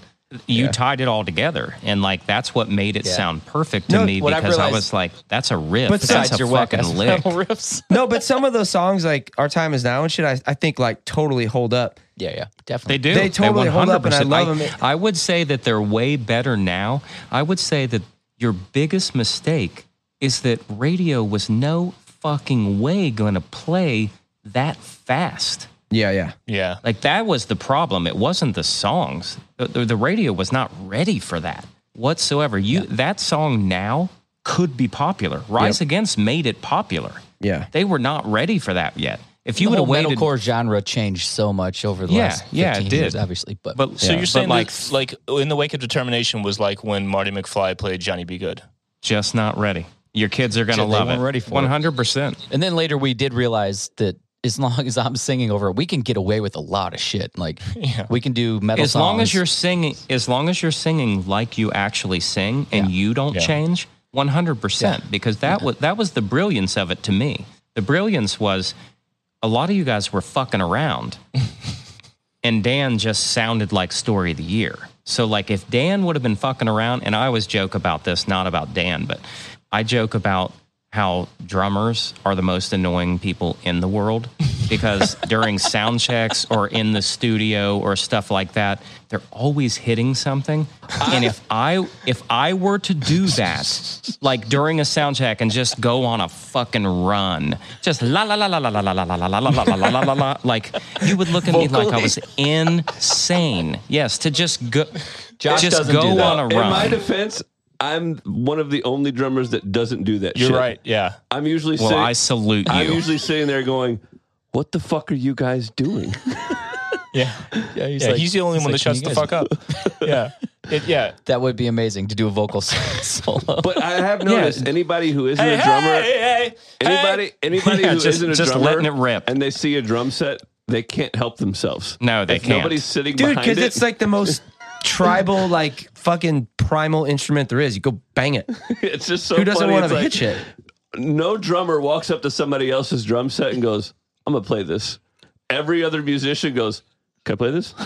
You tied it all together, and like that's what made it Yeah. sound perfect to No, me what I've because I was like, "That's a riff." But that's besides a your whack fucking ass lick. metal riffs. No, but some of those songs, like "Our Time Is Now" and shit, I, I think like totally hold up. Yeah, yeah, definitely They do. They totally hold up, and I 100%. love 'em. I would say that they're way better now. I would say that your biggest mistake is that radio was no fucking way going to play that fast. Yeah, yeah. Yeah, Like that was the problem. It wasn't the songs. The, the, the radio was not ready for that whatsoever. You that song now could be popular. Rise Against made it popular. Yeah. They were not ready for that yet. If you would whole have waited, metalcore genre changed so much over the Yeah, last 15 yeah, it years, did. obviously. But, but So yeah, you're saying like like like in the wake of determination was like when Marty McFly played Johnny B. Goode. just not ready. Your kids are going to Shit, they love weren't it. ready for it. One hundred percent. and then later we did realize that as long as I'm singing over it, we can get away with a lot of shit. Like Yeah. we can do metal As long as you're singing, as long as you're singing like you actually sing, and you don't Yeah. change, one hundred percent. Because that was that was the brilliance of it to me. The brilliance was a lot of you guys were fucking around, and Dan just sounded like story of the year. So like if Dan would have been fucking around, and I always joke about this, not about Dan, but I joke about how drummers are the most annoying people in the world because during sound checks or in the studio or stuff like that, they're always hitting something. And if I if I were to do that, like during a sound check and just go on a fucking run, just la la la la la la la la la la la la la la la la la, like you would look at me like I was insane. Yes, to just go, Josh just go on a run In my defense, I'm one of the only drummers that doesn't do that. You're shit. right. Yeah. I'm usually Well, sitting, I salute you. I'm you. usually sitting there going, "What the fuck are you guys doing?" Yeah. Yeah, he's yeah. like- he's the only he's one like, that shuts the you fuck up. yeah. It, yeah. That would be amazing to do a vocal solo. But I have noticed anybody who isn't a drummer, hey, anybody anybody Yeah, who just- not a just drummer, letting it rip. and they see a drum set, they can't help themselves. No, they if can't. Nobody's sitting dude, behind because it. it's like the most tribal, like fucking primal instrument there is. You go bang it. it's just so Who doesn't funny. want It's to like, hit shit? No drummer walks up to somebody else's drum set and goes, "I'm gonna play this." Every other musician goes, "Can I play this?"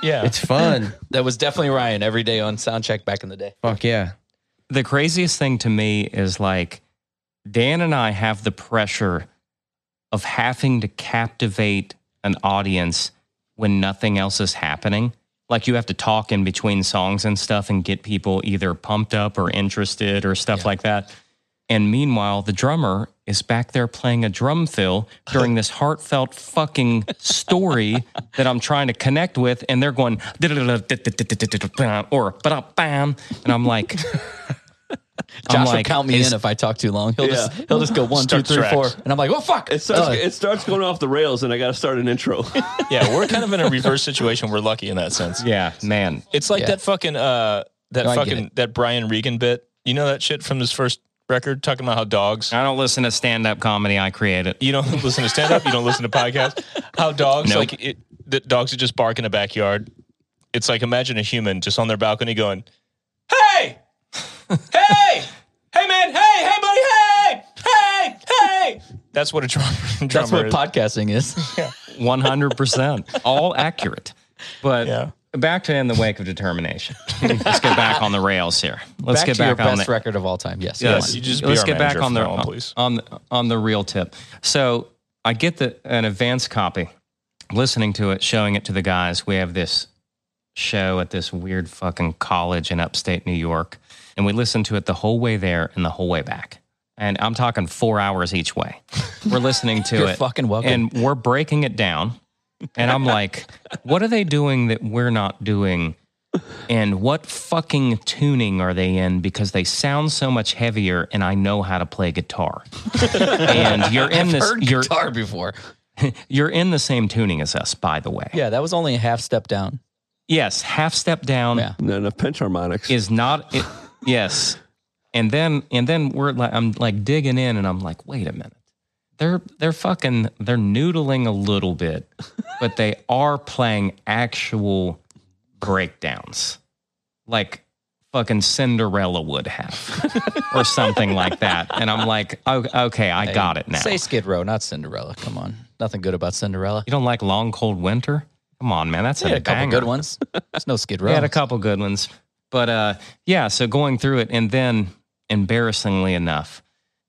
Yeah. It's fun. that was definitely Ryan every day on soundcheck back in the day. Fuck yeah. the craziest thing to me is like Dan and I have the pressure of having to captivate an audience when nothing else is happening. Like you have to talk in between songs and stuff and get people either pumped up or interested or stuff like that. And meanwhile, the drummer is back there playing a drum fill during this heartfelt fucking story that I'm trying to connect with. And they're going, or, bam. And I'm like, I'm Josh will count me in if I talk too long. He'll just he'll just go one, two, Start three, four, and I'm like, oh fuck! It starts. Uh, it starts going off the rails, and I got to start an intro. yeah. We're kind of in a reverse situation. We're lucky in that sense. Yeah, man. It's like Yeah. that fucking uh that No, fucking that Brian Regan bit. You know that shit from his first record talking about how dogs I don't listen to stand up comedy. I created. you don't listen to stand up, you don't listen to podcasts. How dogs Nope. like it the dogs that just bark in a backyard. It's like imagine a human just on their balcony going, Hey! Hey! Hey man, hey, hey buddy, hey! Hey! Hey! That's what a drum, drummer that's what is. podcasting is. 100%. All accurate. But Yeah. back to In the Wake of Determination. Let's get back on the rails here. Let's back get to your back on best the record of all time. Yes. Yes. You just be Let's get back on the on, please. on the on the real tip. So I get the an advance copy, listening to it, showing it to the guys. We have this show at this weird fucking college in upstate New York, and we listened to it the whole way there and the whole way back. And I'm talking four hours each way. We're listening to You're it, fucking welcome. and we're breaking it down. And I'm like, what are they doing that we're not doing? And what fucking tuning are they in? Because they sound so much heavier, and I know how to play guitar. and you're in this, Heard you're guitar before. you're in the same tuning as us, by the way. Yeah, that was only a half step down. Yes, half step down Yeah. Not enough pinch harmonics. is not. It, yes, and then and then we're like, I'm like digging in, and I'm like, wait a minute. They're they're fucking they're noodling a little bit, but they are playing actual breakdowns, like fucking Cinderella would have, or something like that. And I'm like, oh, okay, I got it now. Say Skid Row, not Cinderella. Come on. Nothing good about Cinderella. you don't like Long Cold Winter? Come on, man, that's a, had a couple good ones. There's no Skid Row. We had a couple good ones. But uh, yeah, so going through it, and then embarrassingly enough,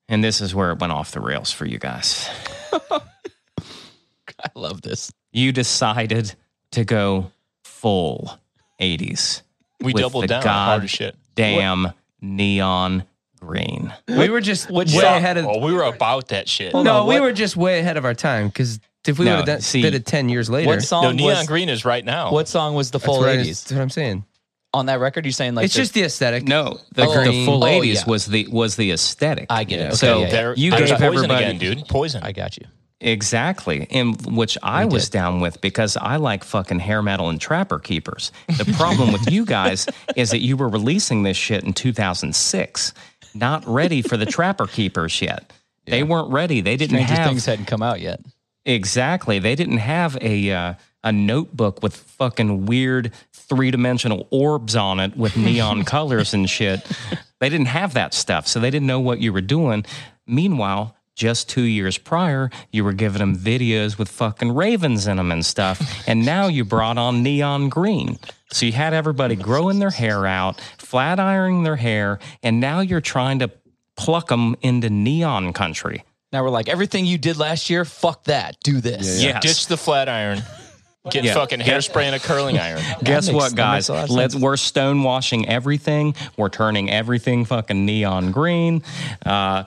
and this is where it went off the rails for you guys. I love this. You decided to go full 80s. We with doubled the down God hard shit. Damn neon green. We were just way Stop. ahead of. Oh, we were about that shit. Hold no, on, we were just way ahead of our time because if we No, would have done, see- did it ten years later, What song No, neon was green is right now. what song was the full what, I, 80s? that's what I'm saying. On that record You're saying like it's the- just the aesthetic. No, the, Oh, the full oh, 80s yeah. was the was the aesthetic. I get it. Okay, so yeah, yeah. you there's gave poison everybody again, dude. Poison. I got you. Exactly. And which I was did. down with because I like fucking hair metal and trapper keepers. The problem with you guys is that you were releasing this shit in 2006, not ready for the trapper keepers yet. They weren't ready. They didn't Stranger have Things hadn't come out yet. exactly. They didn't have a uh, a notebook with fucking weird three dimensional orbs on it with neon colors and shit. They didn't have that stuff, so they didn't know what you were doing. Meanwhile, just two years prior, you were giving them videos with fucking ravens in them and stuff, and now you brought on neon green. So you had everybody growing their hair out, flat ironing their hair, and now you're trying to pluck them into neon country. Now we're like everything you did last year, fuck that. Do this. Yes. Ditch the flat iron. Get Yeah. fucking hairspray and a curling iron. Guess makes- what, guys? makes a lot of Let's sense. we're stonewashing everything. We're turning everything fucking neon green. Uh,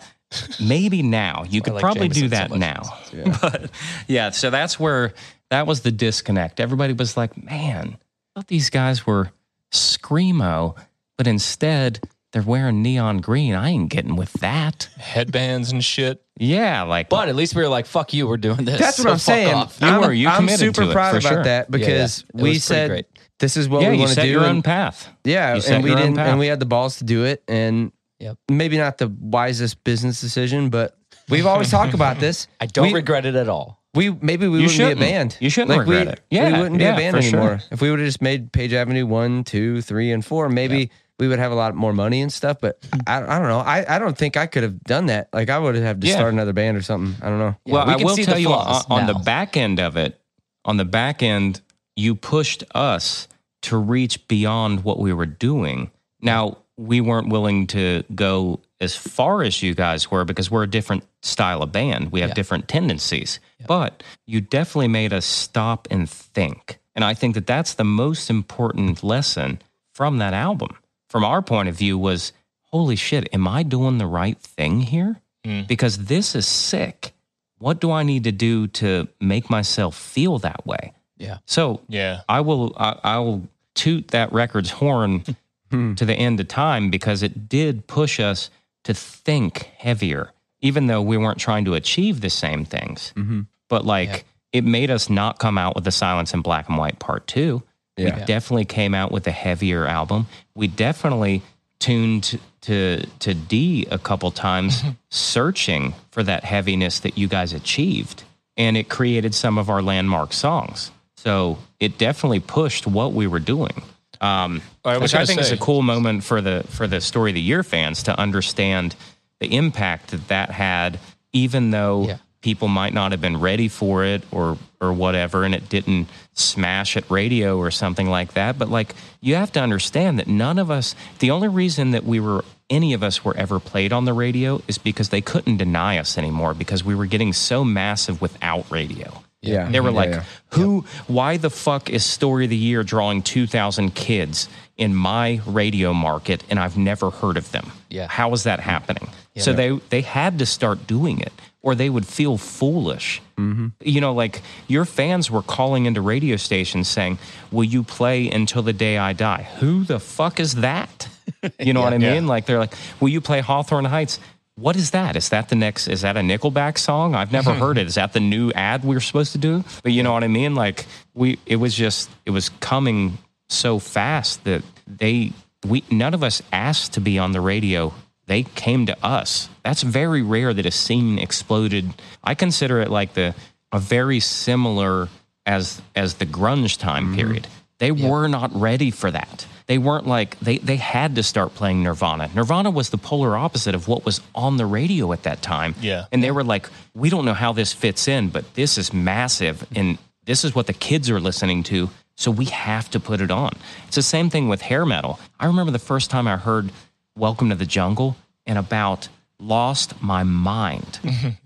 maybe now you could like probably do Jameson so that much. now. But yeah, so that's where that was the disconnect. Everybody was like, "Man, I thought these guys were screamo, but instead they're wearing neon green. I ain't getting with that. Headbands and shit. Yeah, like But at least we were like, "Fuck you, we're doing this." That's what so I'm fuck saying. off. You I'm, were. You I'm committed super to proud for about sure. that Yeah, yeah. because we said great. this is what yeah, we you want to set do. your own path. Yeah, You and we didn't, path. and we had the balls to do it, and Yep. maybe not the wisest business decision, but we've always talked about this. I don't we, regret it at all. we maybe we You wouldn't be a band. You shouldn't we, regret it. Yeah, we wouldn't be yeah, a band for sure. anymore if we would have just made Page Avenue one, two, three, and four. Maybe we would have a lot more money and stuff. But hmm. I, I don't know. I, I don't think I could have done that. Like I would have to Yeah. start another band or something. I don't know. Yeah, well, we I can will see tell the you on, flaws on the back end of it, on the back end, you pushed us to reach beyond what we were doing. Now, we weren't willing to go as far as you guys were because we're a different style of band. We have Yeah. different tendencies. But you definitely made us stop and think. And I think that that's the most important lesson from that album. From our point of view was, holy shit, am I doing the right thing here? Mm. Because this is sick. What do I need to do to make myself feel that way? Yeah. So Yeah. I will I, I will toot that record's horn Hmm. to the end of time because it did push us to think heavier, even though we weren't trying to achieve the same things. Mhm. But like Yeah. it made us not come out with the Silence in Black and White Part Two. Yeah. We definitely came out with a heavier album. We definitely tuned to to D a couple times, searching for that heaviness that you guys achieved, and it created some of our landmark songs. So it definitely pushed what we were doing. Um, I which I think is a cool moment for the for the story of the year fans to understand the impact that that had, even though Yeah. People might not have been ready for it or or whatever, and it didn't smash at radio or something like that. But like you have to understand that none of us, the only reason that we were any of us were ever played on the radio is because they couldn't deny us anymore because we were getting so massive without radio. Yeah. They were Yeah, like, yeah. "Who? Why the fuck is Story of the Year drawing two thousand kids in my radio market, and I've never heard of them? Yeah. how is that happening?" So they they had to start doing it, or they would feel foolish. Mm-hmm. You know, like your fans were calling into radio stations saying, "Will you play until the day I die?" Who the fuck is that? You know what I Yeah. mean? Like they're like, "Will you play Hawthorne Heights?" What is that? Is that the next? Is that a Nickelback song? I've never heard it. Is that the new ad we were supposed to do? But you know what I mean? Like we, it was just, it was coming so fast that they, we, none of us asked to be on the radio. They came to us. That's very rare that a scene exploded. I consider it like the a very similar as as the grunge time mm-hmm. period. They were not ready for that. They weren't like they they had to start playing Nirvana. Nirvana was the polar opposite of what was on the radio at that time. Yeah. And they were like, we don't know how this fits in, but this is massive and this is what the kids are listening to, so we have to put it on. It's the same thing with hair metal. I remember the first time I heard Welcome to the Jungle and about lost my mind.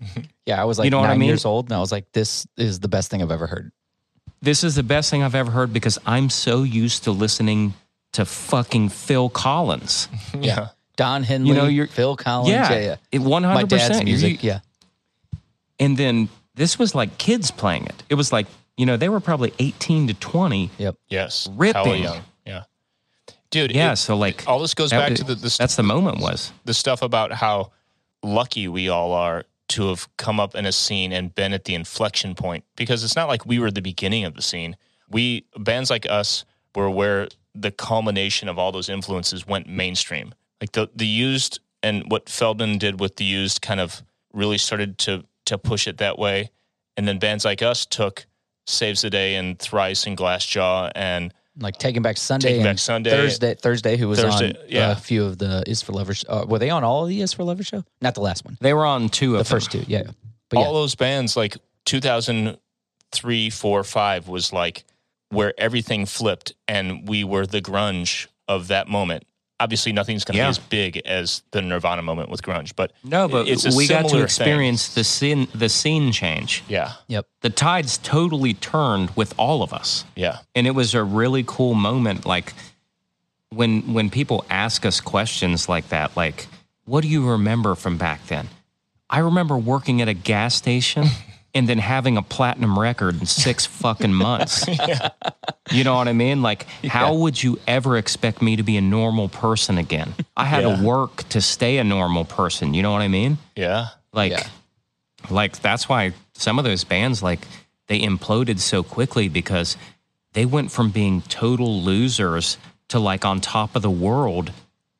Yeah, I was like You know what I nine mean? years old, and I was like, "This is the best thing I've ever heard." this is the best thing I've ever heard because I'm so used to listening to fucking Phil Collins. Yeah. Don Henley, You know, you're- Phil Collins, yeah, yeah, yeah. it- 100%. My dad's You're- music, yeah. And then this was like kids playing it. It was like, you know, they were probably 18 to 20. Yep. Yes. Hella Ripping. Dude, Yeah, it- so like all this goes that- back to the, the, st- that's the moment was. the stuff about how lucky we all are to have come up in a scene and been at the inflection point because it's not like we were the beginning of the scene. We bands like us were where the culmination of all those influences went mainstream. Like the the used and what Feldmann did with the used kind of really started to to push it that way. And then bands like us took Saves the Day and Thrice and Glassjaw and Like Taking Back Sunday, Taking and Back Sunday. Thursday, Thursday, who was Thursday, on yeah. a few of the Is for Lovers. Uh, were they on all of the Is for Lovers show? Not the last one, They were on two the of them. first two. Yeah, yeah. but all yeah, those bands like 2003 4 5 was like where everything flipped and we were the grunge of that moment obviously nothing's going to Yeah. be as big as the nirvana moment with grunge but No, but it's a we got to experience thing. the scene the scene change. yeah yep. The tides totally turned with all of us. yeah and it was a really cool moment like when when people ask us questions like that like what do you remember from back then i remember working at a gas station and then having a platinum record in six fucking months. You know what I mean? Like, how would you ever expect me to be a normal person again? I had Yeah. to work to stay a normal person. You know what I mean? Yeah. Like, Yeah. like that's why some of those bands like they imploded so quickly because they went from being total losers to like on top of the world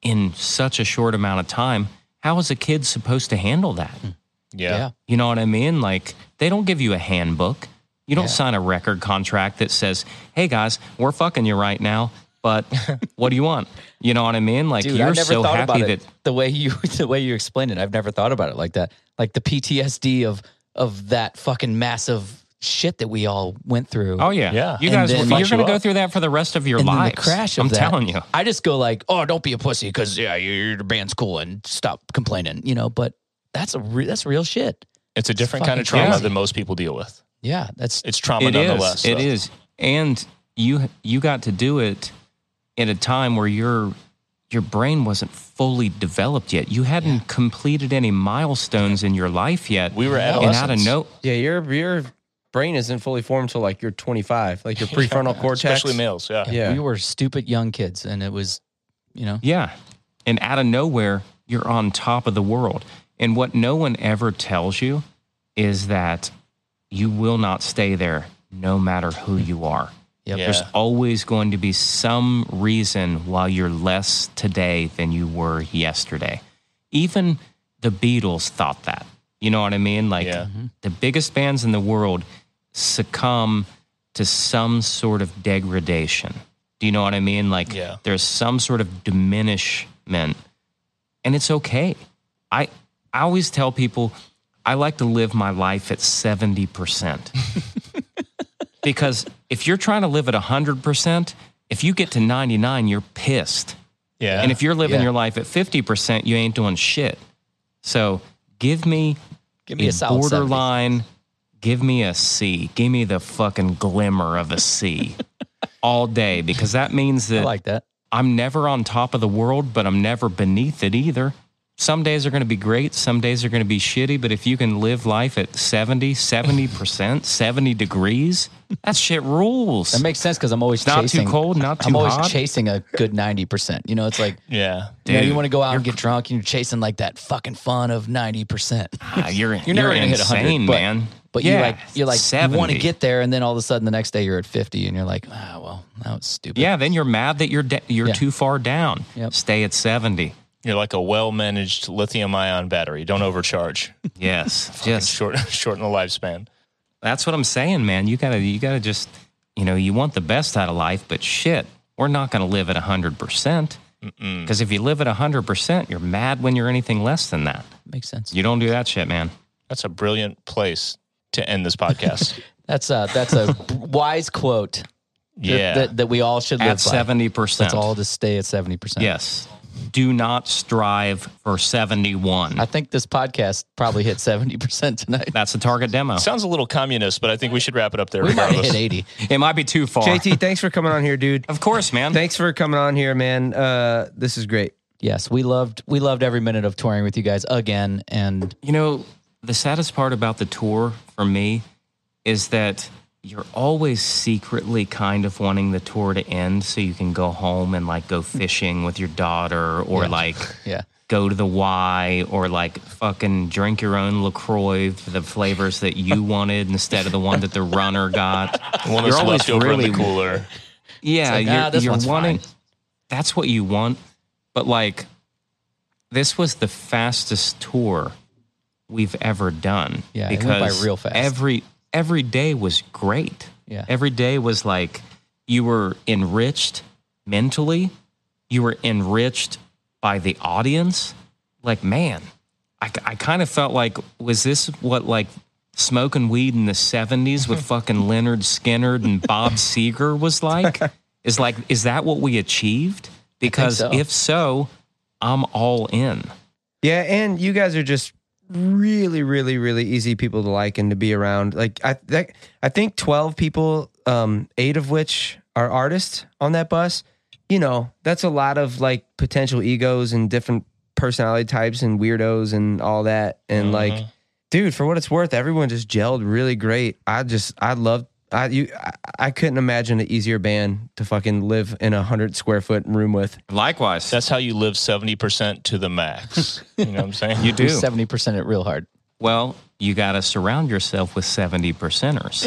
in such a short amount of time. How is a kid supposed to handle that? Hmm. Yeah. Yeah. You know what I mean? Like they don't give you a handbook. You don't Yeah. sign a record contract that says, "Hey guys, we're fucking you right now, but what do you want?" You know what I mean? Like Dude, you're so happy that the way you the way you explained it. I've never thought about it like that. Like the PTSD of of that fucking massive shit that we all went through. Oh yeah, Yeah. You guys, then- you're going to go through that for the rest of your lives. the crash I'm that. telling you. I just go like, oh, don't be a pussy because yeah, your, your band's cool and stop complaining. You know, but that's a re- that's real shit. It's a different fucking kind of trauma crazy. than most people deal with. Yeah, that's It's trauma It is. nonetheless. It though. is. And you you got to do it at a time where your your brain wasn't fully developed yet. You hadn't completed any milestones in your life yet. We were and out of adolescents. no Yeah, your your brain isn't fully formed till like you're 25, like your prefrontal cortex. Especially males. Yeah. Yeah. we were stupid young kids, and it was, you know, Yeah. And out of nowhere, you're on top of the world. And what no one ever tells you is that you will not stay there no matter who you are. Yep. Yeah. There's always going to be some reason why you're less today than you were yesterday. Even the Beatles thought that. You know what I mean? Like Yeah. Mm-hmm. the biggest bands in the world succumb to some sort of degradation. Do you know what I mean? Like Yeah. there's some sort of diminishment and it's okay. I I always tell people I like to live my life at 70%. because if you're trying to live at 100%, if you get to 99, you're pissed. Yeah. And if you're living Yeah. your life at 50%, you ain't doing shit. So give me, give me a, a solid 70. borderline, give me a C. Give me the fucking glimmer of a C all day because that means I like that. I'm never on top of the world, but I'm never beneath it either. Some days are going to be great, some days are going to be shitty, but if you can live life at 70, 70%, 70 degrees, that shit rules. That makes sense because I'm always not chasing. too cold, not too I'm always hot. chasing a good ninety percent. You know, it's like yeah. you, know, you want to go out and get drunk, and you're chasing like that fucking fun of ninety percent. Ah, you're, You're never gonna hit 100, insane, but- man. But you Yeah, like you're like you want to get there, and then all of a sudden the next day you're at fifty, and you're like, ah, well, that was stupid. Yeah, then you're mad that you're da- you're Yeah. too far down. Yep. Stay at 70. You're like a well managed lithium ion battery. Don't overcharge. Yes. yes. Short, shorten the lifespan. That's what I'm saying, man. You gotta, you gotta just, you know, you want the best out of life, but shit, we're not gonna live at hundred percent. Because if you live at hundred percent, you're mad when you're anything less than that. makes sense. You don't do that shit, man. That's a brilliant place to end this podcast. That's a that's a wise quote. that- yeah. that, that we all should live At seventy percent. That's all to stay at seventy percent. Yes. Do not strive for seventy-one. I think this podcast probably hit seventy percent tonight. That's the target demo. Sounds a little communist, but I think we should wrap it up there. We might hit eighty. It might be too far. JT, thanks for coming on here, dude. Of course, man. Thanks for coming on here, man. Uh, this is great. Yes, we loved we loved every minute of touring with you guys again, and You know, the saddest part about the tour for me is that you're always secretly kind of wanting the tour to end so you can go home and like go fishing with your daughter or Yeah. like yeah, go to the Y or like fucking drink your own LaCroix for the flavors that you wanted instead of the one that the runner got. One You're that's always left over really- in the cooler. Yeah, like, you're, ah, you're wanting. fine. That's what you want, but like, this was the fastest tour we've ever done. Yeah, it went by because real fast. Every every day was great. Yeah. every day was like you were enriched mentally. You were enriched by the audience. Like, man, I, I kind of felt like, was this what like smoking weed in the 70s with fucking Lynyrd Skynyrd and Bob Seger was like? Is like, is that what we achieved? Because so. if so, I'm all in. Yeah, and you guys are just really, really, really easy people to like and to be around. Like I, that, I think twelve people, um, eight of which are artists on that bus. You know, that's a lot of like potential egos and different personality types and weirdos and all that. And like, dude, for what it's worth, everyone just gelled really great. I just, I love, I you, I, I couldn't imagine an easier band to fucking live in a hundred square foot room with. Likewise, That's how you live 70% to the max. You know what I'm saying? you do. Seventy percent it real hard. Well, you got to surround yourself with 70 percenters.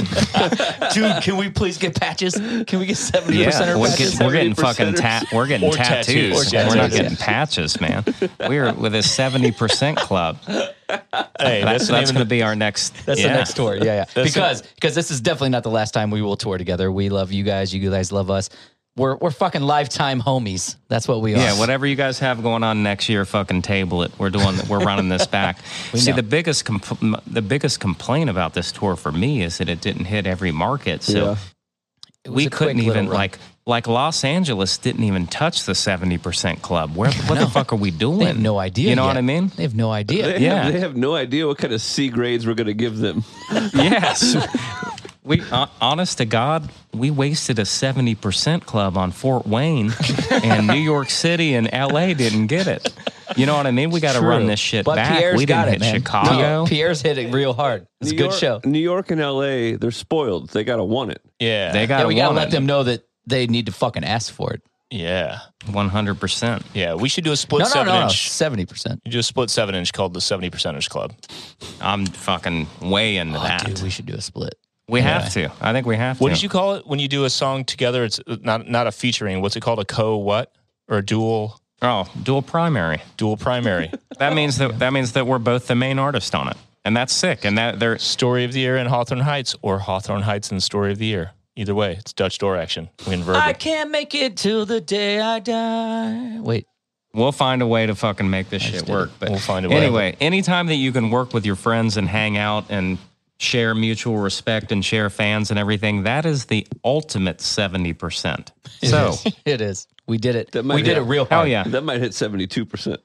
Dude, can we please get patches? Can we get seventy percent Yeah, or we're, patches? get, we're getting fucking ta- we're getting Or tattoos. tattoos. Or We're not getting patches, man. We're with a seventy percent club. Hey, That's, that's, that's going to be our next. That's yeah. the next tour. Yeah, yeah. That's because because this is definitely not the last time we will tour together. We love you guys. You guys love us. We're we're fucking lifetime homies. That's what we are. Yeah, whatever you guys have going on next year, fucking table it. We're doing. We're running this back. See, know. the biggest compl- the biggest complaint about this tour for me is that it didn't hit every market. So Yeah. We couldn't even run. like like Los Angeles didn't even touch the seventy percent club. Where what know. the fuck are we doing? They have no idea. You know yet. what I mean? They have no idea. They, Yeah. have, they have no idea what kind of C grades we're going to give them. yes. We uh, honest to God, we wasted a seventy percent club on Fort Wayne, and New York City and L.A. didn't get it. You know what I mean? We got to run this shit but back. Piere's we got didn't it, hit man. Chicago. No, Piere's hit it real hard. It's a good York, show. New York and LA, they're spoiled. They got to want it. yeah. They got Yeah, we gotta one let them know that they need to fucking ask for it. yeah. one hundred percent. Yeah. We should do a split No, no, seven no, no. inch. Seventy percent. You do a split seven inch called the 70 percenters club. I'm fucking way into that. Oh, Dude, we should do a split. We have to. I think we have to. What did you call it when you do a song together? It's uh, not not a featuring. What's it called? A co what or a dual Oh, dual primary. dual primary That means that that means that we're both the main artist on it, and that's sick. And that they're story of the year in Hawthorne Heights or Hawthorne Heights and story of the year. Either way, it's Dutch door action. We invert I can't make it till the day I die. Wait, We'll find a way to fucking make this shit work. But We'll find a way. anyway, anytime that you can work with your friends and hang out and share mutual respect and share fans and everything, that is the ultimate seventy percent. So it is. We did it. That might We did it real hell hard. yeah, That might hit 72%.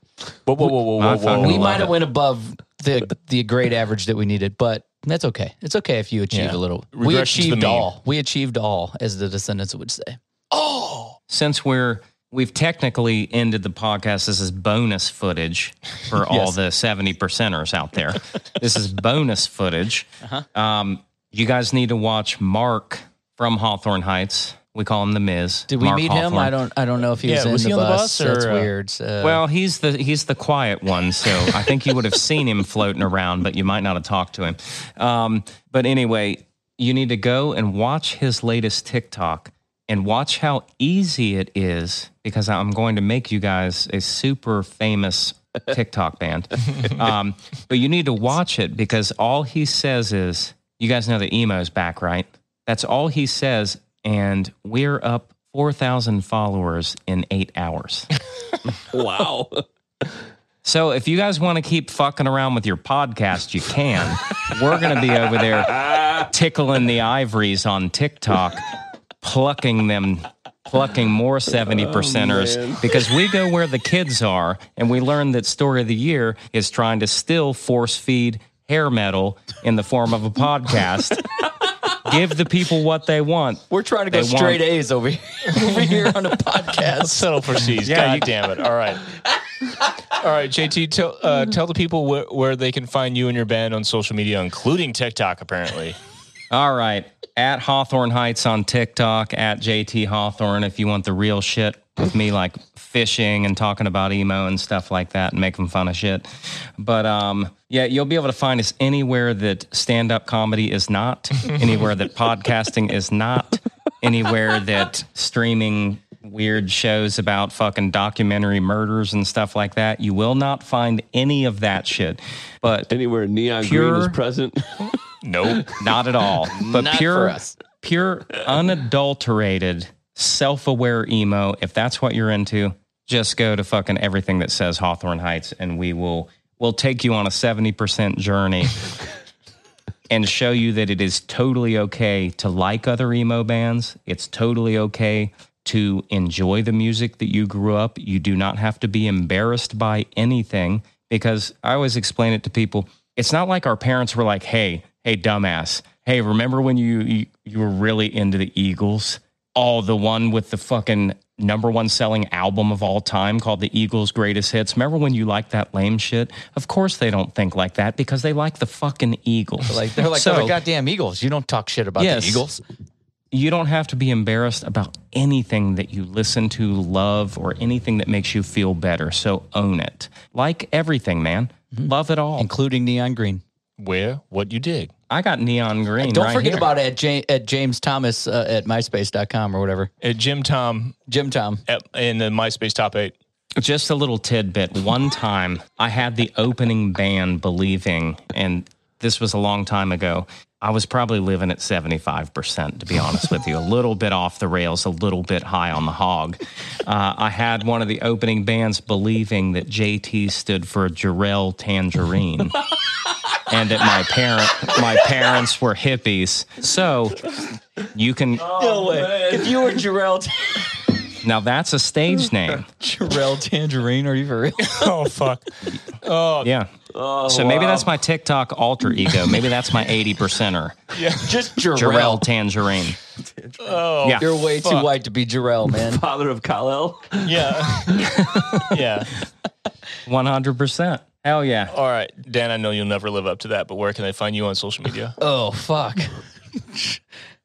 Whoa, whoa, whoa, whoa, whoa, whoa. We might have went above the the grade average that we needed, but that's okay. It's okay if you achieve Yeah. a little. We achieved all. We achieved all, as the Descendents would say. Oh, since we're we've technically ended the podcast, this is bonus footage for all the seventy percenters out there. this is bonus footage. Uh-huh. Um, you guys need to watch Mark from Hawthorne Heights. We call him the Miz. Did we Mark meet him? I don't. I don't know if he Yeah, was in was the, he on the bus. bus, That's or, uh, weird. Uh, Well, he's the he's the quiet one, so I think you would have seen him floating around, but you might not have talked to him. Um, but anyway, you need to go and watch his latest TikTok and watch how easy it is because I'm going to make you guys a super famous TikTok band. Um, but you need to watch it because all he says is, "You guys know the emo's back, right?" That's all he says, and we're up. 4,000 followers in eight hours. Wow. So if you guys want to keep fucking around with your podcast, you can. We're going to be over there tickling the ivories on TikTok, plucking them, plucking more 70 percenters man. because we go where the kids are and we learn that story of the year is trying to still force feed hair metal in the form of a podcast. Give the people what they want. we're trying to go They want- straight A's over here, over here on a let's podcast. settle for C's. Yeah, God you- damn it. All right. All right, JT, tell, uh, tell the people where, where they can find you and your band on social media, including TikTok, apparently. All right. At Hawthorne Heights on TikTok, at JT Hawthorne, if you want the real shit with me, like fishing and talking about emo and stuff like that and making fun of shit. But um, yeah, you'll be able to find us anywhere that stand up comedy is not, anywhere that podcasting is not, anywhere that streaming weird shows about fucking documentary murders and stuff like that. You will not find any of that shit. But Anywhere neon green is present. Nope. not at all. But pure, pure, unadulterated, self-aware emo. If that's what you're into, just go to fucking everything that says Hawthorne Heights, and we will we'll take you on a seventy percent journey. And show you that it is totally okay to like other emo bands. It's totally okay to enjoy the music that you grew up. You do not have to be embarrassed by anything because I always explain it to people. It's not like our parents were like, "Hey, hey, dumbass, hey, remember when you you, you were really into the Eagles? Oh, the one with the fucking number one selling album of all time called the Eagles Greatest Hits. Remember when you liked that lame shit? Of course they don't think like that because they like the fucking Eagles. Like they're like So- they're goddamn Eagles. You don't talk shit about Yes. the Eagles. you don't have to be embarrassed about anything that you listen to, love, or anything that makes you feel better. So own it. Like everything, man. Mm-hmm. Love it all. including neon green. Where? What you dig? I got neon green. Don't right forget here. about it at, Ja- at James Thomas uh, at myspace.com or whatever. At Jim Tom Jim Tom. at, in the MySpace top eight. Just a little tidbit. One time I had the opening band believing, and this was a long time ago. I was probably living at 75%, to be honest with you. A little bit off the rails, a little bit high on the hog. Uh, I had one of the opening bands believing that JT stood for Jarrell Tangerine. and that my parent my parents were hippies. So you can No way. If you were Jarrell, now that's a stage name. Jarrell Tangerine, are you for real? Oh fuck. Oh Yeah. Oh, so maybe that's my TikTok alter ego. Maybe that's my 80 percenter. Yeah, Just Jarrell Jarrell. Tangerine. oh Yeah. You're way too white to be Jarrell, man. Father of Kal-El. yeah. yeah. 100%. Hell yeah. All right, Dan. I know you'll never live up to that, but where can they find you on social media? Oh fuck.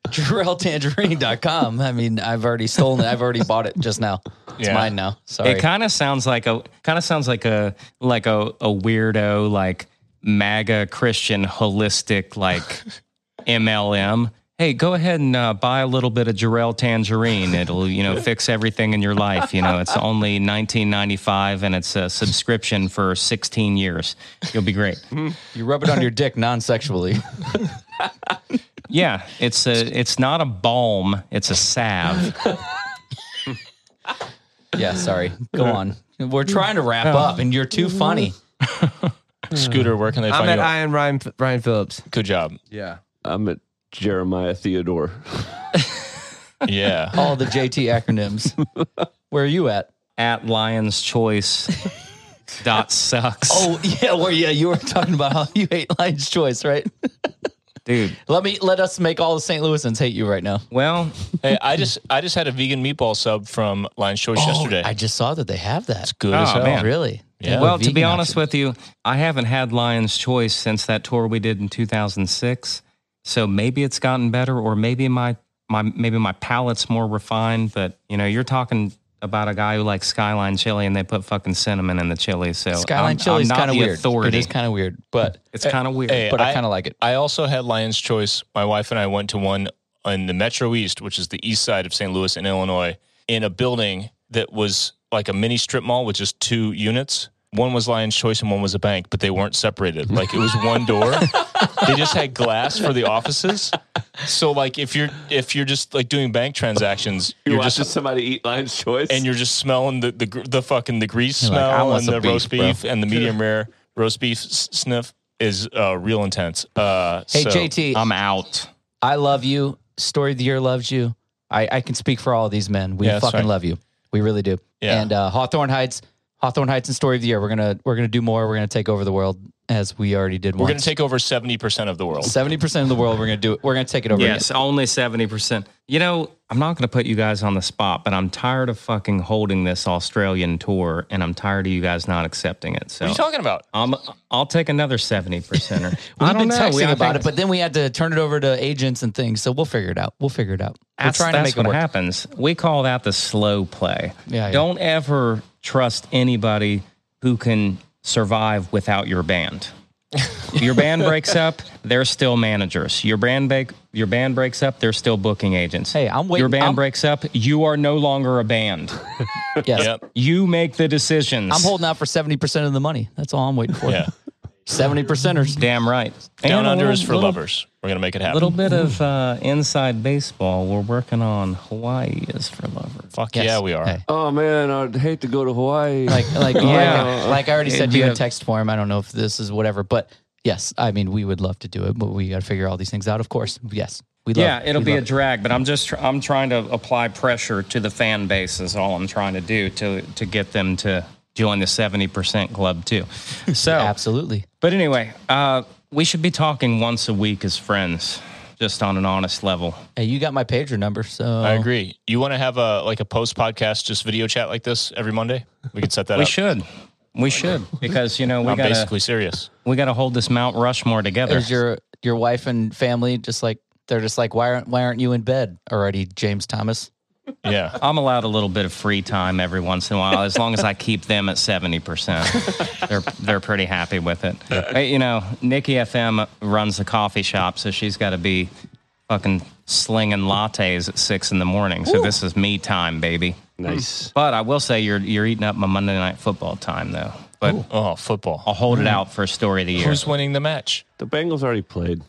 JarrellTangerine.com. I mean, I've already stolen it. I've already bought it just now. It's Yeah. mine now. Sorry. It kind of sounds like a kind of sounds like a like a, a weirdo like MAGA Christian holistic like MLM. Hey, go ahead and uh, buy a little bit of Jarrell Tangerine. It'll you know fix everything in your life. You know, it's only 19.95 and it's a subscription for 16 years. You'll be great. you rub it on your dick non-sexually. Yeah, it's a it's not a balm. It's a salve. yeah, sorry. Go on. We're trying to wrap up and you're too funny. Scooter, where can they find you? I'm at you? Ian Ryan Ryan Phillips. Good job. Yeah. I'm at Jeremiah Theodore. Yeah. All the JT acronyms. Where are you at? At Lion's Choice. Dot sucks. Oh yeah, well yeah, you were talking about how you hate Lion's Choice, right? Dude. Let me let us make all the St. Louisans hate you right now. Well, hey, I just I just had a vegan meatball sub from Lion's Choice oh, yesterday. I just saw that they have that. It's good Oh, as hell. man. Really? Yeah. well, to be honest option. with you, I haven't had Lion's Choice since that tour we did in 2006. So maybe it's gotten better, or maybe my my maybe my palate's more refined. But you know, you're talking about a guy who likes Skyline chili, and they put fucking cinnamon in the chili. So Skyline I'm, chili is I'm not kind of weird. Authority. It is kind of weird, but it's kind of eh, weird. Hey, but I, kind of like it. I also had Lion's Choice. My wife and I went to one in the Metro East, which is the east side of St. Louis in Illinois, in a building that was like a mini strip mall with just two units. One was Lion's Choice and one was a bank, but they weren't separated. Like it was one door. they just had glass for the offices. So like if you're if you're just like doing bank transactions, You're, you're watching just somebody eat Lion's Choice. and you're just smelling the the, the fucking the grease You're smell want and the beef, roast bro. beef and the medium rare roast beef s- sniff is uh, real intense. Uh, Hey so- JT, I'm out. I love you. Story of the year loves you. I, I can speak for all of these men. We Yeah, fucking right. love you. We really do. Yeah. And uh, Hawthorne Heights, Hawthorne Heights and Story of the Year. We're gonna we're gonna do more. We're gonna take over the world as we already did. We're going to take over 70% of the world. seventy percent of the world. We're gonna do it. We're gonna take it over. again. Yes, only 70%. You know, I'm not going to put you guys on the spot, but I'm tired of fucking holding this Australian tour and I'm tired of you guys not accepting it. So What are you talking about? I'm, I'll take another 70 percenter. We've I don't been know. texting We- about it, but then we had to turn it over to agents and things. So we'll figure it out. We'll figure it out. We're that's, trying to that's make it what work. happens. We call that the slow play. Yeah, yeah. Don't ever trust anybody who can survive without your band. your band breaks up, they're still managers. Your band break, your band breaks up, they're still booking agents. Hey, I'm waiting. Your band I'm, breaks up, you are no longer a band. Yes, Yep. You make the decisions. I'm holding out for seventy percent of the money. That's all I'm waiting for. Yeah. Seventy percenters. Damn right. Down And a under little- is for little- lovers. We're going to make it happen. A little bit of uh, inside baseball. We're working on Hawaii is for lovers. Fuck Yes. yeah, we are. Hey. oh man, I'd hate to go to Hawaii. Like, like, Yeah. like, like I already said to you be in a- text form. I don't know if this is whatever, but yes, I mean, we would love to do it, but we got to figure all these things out. Of course, yes, we love. Yeah, it'll we be a love it. drag, but I'm just tr- I'm trying to apply pressure to the fan base is all I'm trying to do to to get them to join the 70% club too. So, absolutely. but anyway, uh, we should be talking once a week as friends. just on an honest level. Hey, you got my pager number, so I agree. You want to have a like a post podcast just video chat like this every Monday? We could set that We up. We should. We should because you know we I'm got to basically serious. we got to hold this Mount Rushmore together. Is your your wife and family just like they're just like why aren't why aren't you in bed already, James Thomas? Yeah. I'm allowed a little bit of free time every once in a while, as long as I keep them at seventy percent. They're they're pretty happy with it. Hey, you know, Niki FM runs a coffee shop, so she's got to be fucking slinging lattes at six in the morning. So this is me time, baby. Nice. Mm. But I will say you're you're eating up my Monday night football time though. But Oh, football. I'll hold it mm. out for a story of the year. Who's winning the match? The Bengals already played.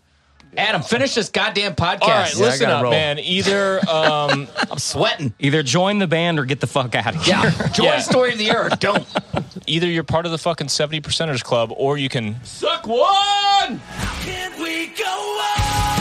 Adam, finish this goddamn podcast. All right, Yeah, listen up, roll. man. Either um, I'm sweating. Either join the band or get the fuck out of here. Yeah. Joy Yeah. story of the year. or Don't. either you're part of the fucking 70 percenters club or you can Suck one! Can we go on?